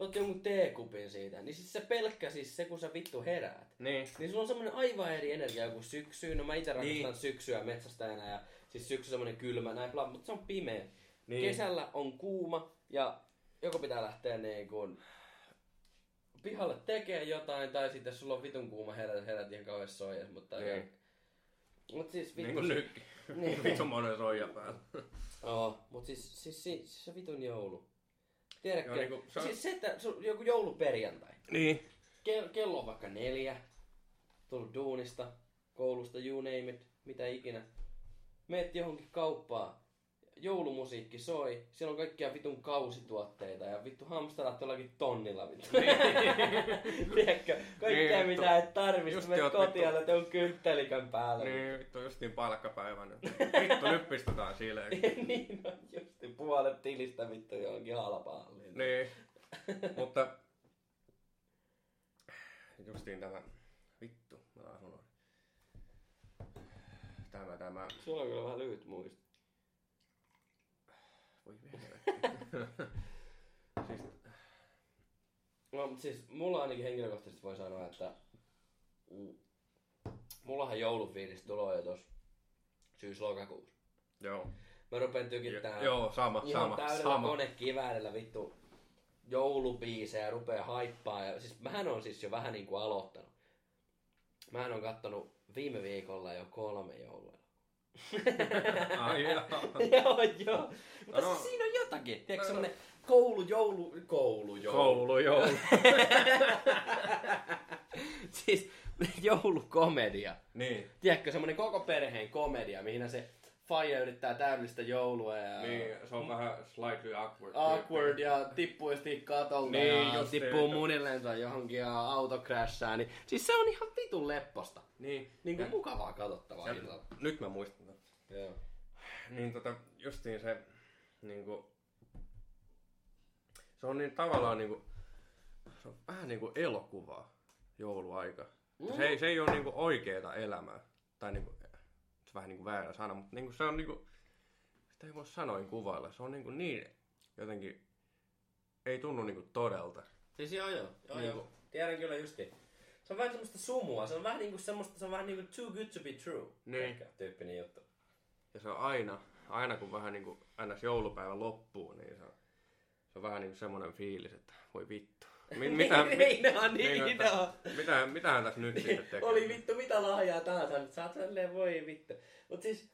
Speaker 1: Oot jonkun teekupin siitä, niin siis se pelkkä siis se, kun sä vittu heräät.
Speaker 2: niin,
Speaker 1: Niin sulla on semmonen aivan eri energia kuin syksyyn. No mä itse rakastan
Speaker 2: Niin.
Speaker 1: syksyä metsästäjänä ja siis syksy semmonen kylmä näin, bla, mutta se on pimeä.
Speaker 2: niin.
Speaker 1: Kesällä on kuuma ja joko pitää lähteä niin kuin pihalle tekee jotain tai sitten sulla on vitun kuuma herät, herät ihan kauhean soijas, mutta
Speaker 2: Niin.
Speaker 1: Mut siis
Speaker 2: Niin
Speaker 1: vittu,
Speaker 2: kuin nytkin.
Speaker 1: Niin.
Speaker 2: Vittu monen soija päällä.
Speaker 1: Oo, mut siis, siis, siis, se vitun joulu. Tiedätkö?
Speaker 2: Joo, se on-
Speaker 1: Siis se, että su, joku jouluperjantai.
Speaker 2: Niin.
Speaker 1: Ke- kello on vaikka neljä. Tullut duunista, koulusta, you name it, mitä ikinä. Meet johonkin kauppaan. Joulumusiikki soi. Siellä on kaikkia vitun kausituotteita ja vittu hamsterat jollakin tonnilla vittu. Tiedätkö? Kaikkea
Speaker 2: Niin,
Speaker 1: mitä et tarvitse. Menet
Speaker 2: oot
Speaker 1: kotiin ja
Speaker 2: vittu-
Speaker 1: jonkun kynttelikön päällä.
Speaker 2: Niin, vittu justiin palkkapäivänä. Vittu, nyt pistetään sileen.
Speaker 1: niin on justi puolet tilistä vittu johonkin halpaan.
Speaker 2: Niin, mutta justiin tämä, vittu, mä unohdin. Tämä, tämä,
Speaker 1: Sulla on kyllä vähän lyhyt muisti.
Speaker 2: Voi helvetti. siis,
Speaker 1: No, mutta siis mulla ainakin henkilökohtaisesti voi sanoa, että mm, mullahan joulufiilis tulee jo tossa syys-lokakuussa.
Speaker 2: joo.
Speaker 1: Mä rupean tykittää
Speaker 2: Joo, sama,
Speaker 1: ihan
Speaker 2: sama,
Speaker 1: täydellä
Speaker 2: sama.
Speaker 1: konekiväärillä vittu joulubiisejä rupea haippaa. Ja, siis mähän on siis jo vähän niinku aloittanut. Mähän on kattonut viime viikolla jo kolme joulua.
Speaker 2: Ai joo.
Speaker 1: joo, joo. Mutta
Speaker 2: No.
Speaker 1: siinä on jotakin. Tiedätkö
Speaker 2: No.
Speaker 1: semmonen koulu, joulu, koulu, joulu.
Speaker 2: Koulu, joo.
Speaker 1: siis joulukomedia.
Speaker 2: niin,
Speaker 1: Tiedätkö, semmonen koko perheen komedia, mihin se faija yrittää täydellistä joulua ja...
Speaker 2: niin, se on vähän slightly awkward.
Speaker 1: Awkward ja tippuu justiin katolta
Speaker 2: Niin,
Speaker 1: ja tippuu munilleen tai johonkin ja auto crashaa, niin siis se on ihan vitun lepposta.
Speaker 2: Niin,
Speaker 1: Niin kuin mukavaa katsottavaa
Speaker 2: nyt mä muistan.
Speaker 1: Joo.
Speaker 2: Niin tota, justiin se, niinku, se on niin tavallaan niinku, se on vähän niinku elokuvaa jouluaika. Mm. Se, ei, se ei ole niinku oikeeta elämää. Tai niinku, se on vähän niinku väärä sana, mutta niinku se on niinku, sitä ei voi sanoin kuvailla. Se on niinku niin jotenkin, ei tunnu niinku todelta.
Speaker 1: Siis joo joo. joo,
Speaker 2: Niin
Speaker 1: joo. Tiedän kyllä justi. Se on vähän semmoista sumua, se on vähän niinku semmoista, se on vähän niinku too good to be true.
Speaker 2: Niin.
Speaker 1: Ehkä tyyppinen juttu.
Speaker 2: Ja se on aina, aina kun vähän niinku ns. joulupäivä loppuu, niin se on, se on vähän niinku semmoinen fiilis, että voi vittu. Mi- mitä, mit,
Speaker 1: niin on,
Speaker 2: niin,
Speaker 1: niin on.
Speaker 2: mitä, mitähän tässä nyt sitten tekee?
Speaker 1: Oli vittu mitä lahjaa tahansa, nyt saat silleen voi vittu. Mut siis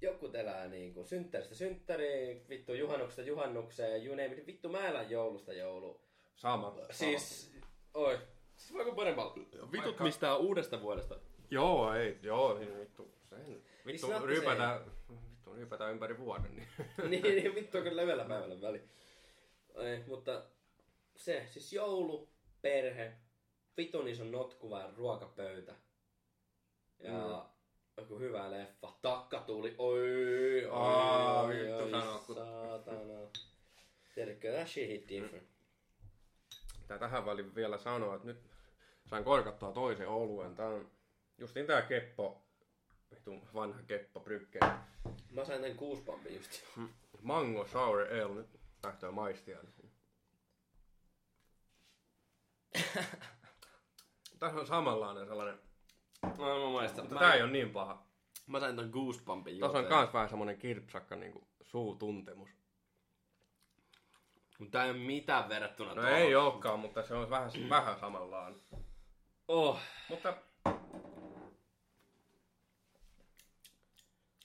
Speaker 1: joku elää niinku synttäristä synttäriin, vittu juhannuksesta juhannukseen, you name it. Vittu mä elän joulusta joulu.
Speaker 2: Sama. sama.
Speaker 1: Siis, oi. Siis voiko parempaa? Vitut
Speaker 2: Vaikka-
Speaker 1: mistään uudesta vuodesta.
Speaker 2: Joo, ei, joo, niin vittu. Sen, vittu, ryypätään, vittu, ryypätään ympäri vuoden. Niin.
Speaker 1: niin, niin vittu on levällä päivällä väli. Ei, mutta se, siis joulu, perhe, vitun iso notkuva ruokapöytä. Ja
Speaker 2: Mm.
Speaker 1: joku hyvä leffa. Takka tuli. Oi, oi,
Speaker 2: vittu
Speaker 1: saatana. Tiedätkö, that shit hit different.
Speaker 2: Tää tähän väliin vielä sanoa, että nyt sain korkattua toisen oluen. Tää on justiin tää keppo, vittu vanha keppo brykke.
Speaker 1: Mä sain tän kuuspampin just.
Speaker 2: Mango Sour Ale, nyt lähtee maistia. Tässä on samanlainen sellainen,
Speaker 1: No, mä maistan.
Speaker 2: mutta
Speaker 1: Mä,
Speaker 2: tää ei ole niin paha.
Speaker 1: mä sain tän goosebumpin
Speaker 2: Tuossa on kans vähän semmonen kirpsakka niinku suutuntemus.
Speaker 1: Mut tää ei oo mitään verrattuna
Speaker 2: No ei ookaan, mutta se on vähän, vähän samanlainen.
Speaker 1: Oh.
Speaker 2: Mutta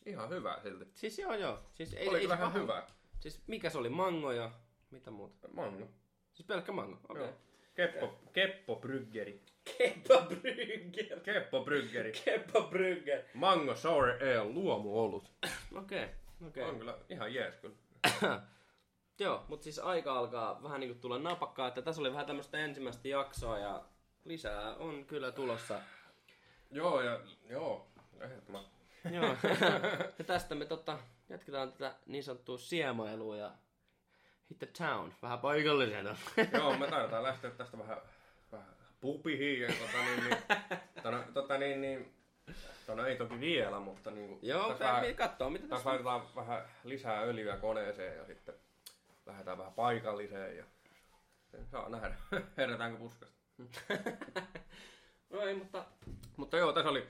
Speaker 2: ihan hyvä silti.
Speaker 1: Siis joo joo. Siis ei,
Speaker 2: Oli
Speaker 1: ei paha-
Speaker 2: hyvä.
Speaker 1: Siis mikä se oli? Mango ja mitä muuta?
Speaker 2: Mango.
Speaker 1: Siis pelkkä mango. Okei.
Speaker 2: Joo. Keppo, Keppo Bryggeri.
Speaker 1: Keppa Brygger.
Speaker 2: Keppo Bryggeri.
Speaker 1: Keppa Brygger.
Speaker 2: Mango Sour Ale luomuolut.
Speaker 1: Okei. Okei.
Speaker 2: On kyllä ihan jees kyllä.
Speaker 1: Joo, mutta siis aika alkaa vähän niinku tulla napakkaa, että tässä oli vähän tämmöistä ensimmäistä jaksoa ja lisää on kyllä tulossa
Speaker 2: Joo, ja joo, ehdottomasti.
Speaker 1: Joo. ja tästä me tota, jatketaan tätä niin sanottua siemailua ja hit the town, vähän paikallisena.
Speaker 2: joo, me taidetaan lähteä tästä vähän, vähän pupihin ja tota niin, niin, tota, tota niin, niin No ei toki vielä, mutta niin kuin,
Speaker 1: Joo,
Speaker 2: tässä vähän,
Speaker 1: katsoo mitä
Speaker 2: tässä
Speaker 1: tässä
Speaker 2: laitetaan vähän lisää öljyä koneeseen ja sitten lähdetään vähän paikalliseen ja saa nähdä, herätäänkö puskasta.
Speaker 1: No ei, mutta
Speaker 2: Mutta joo, tässä oli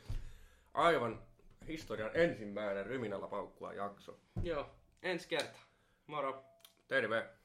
Speaker 2: aivan historian ensimmäinen ryminällä paukkua jakso.
Speaker 1: joo, ensi kerta. Moro.
Speaker 2: Terve!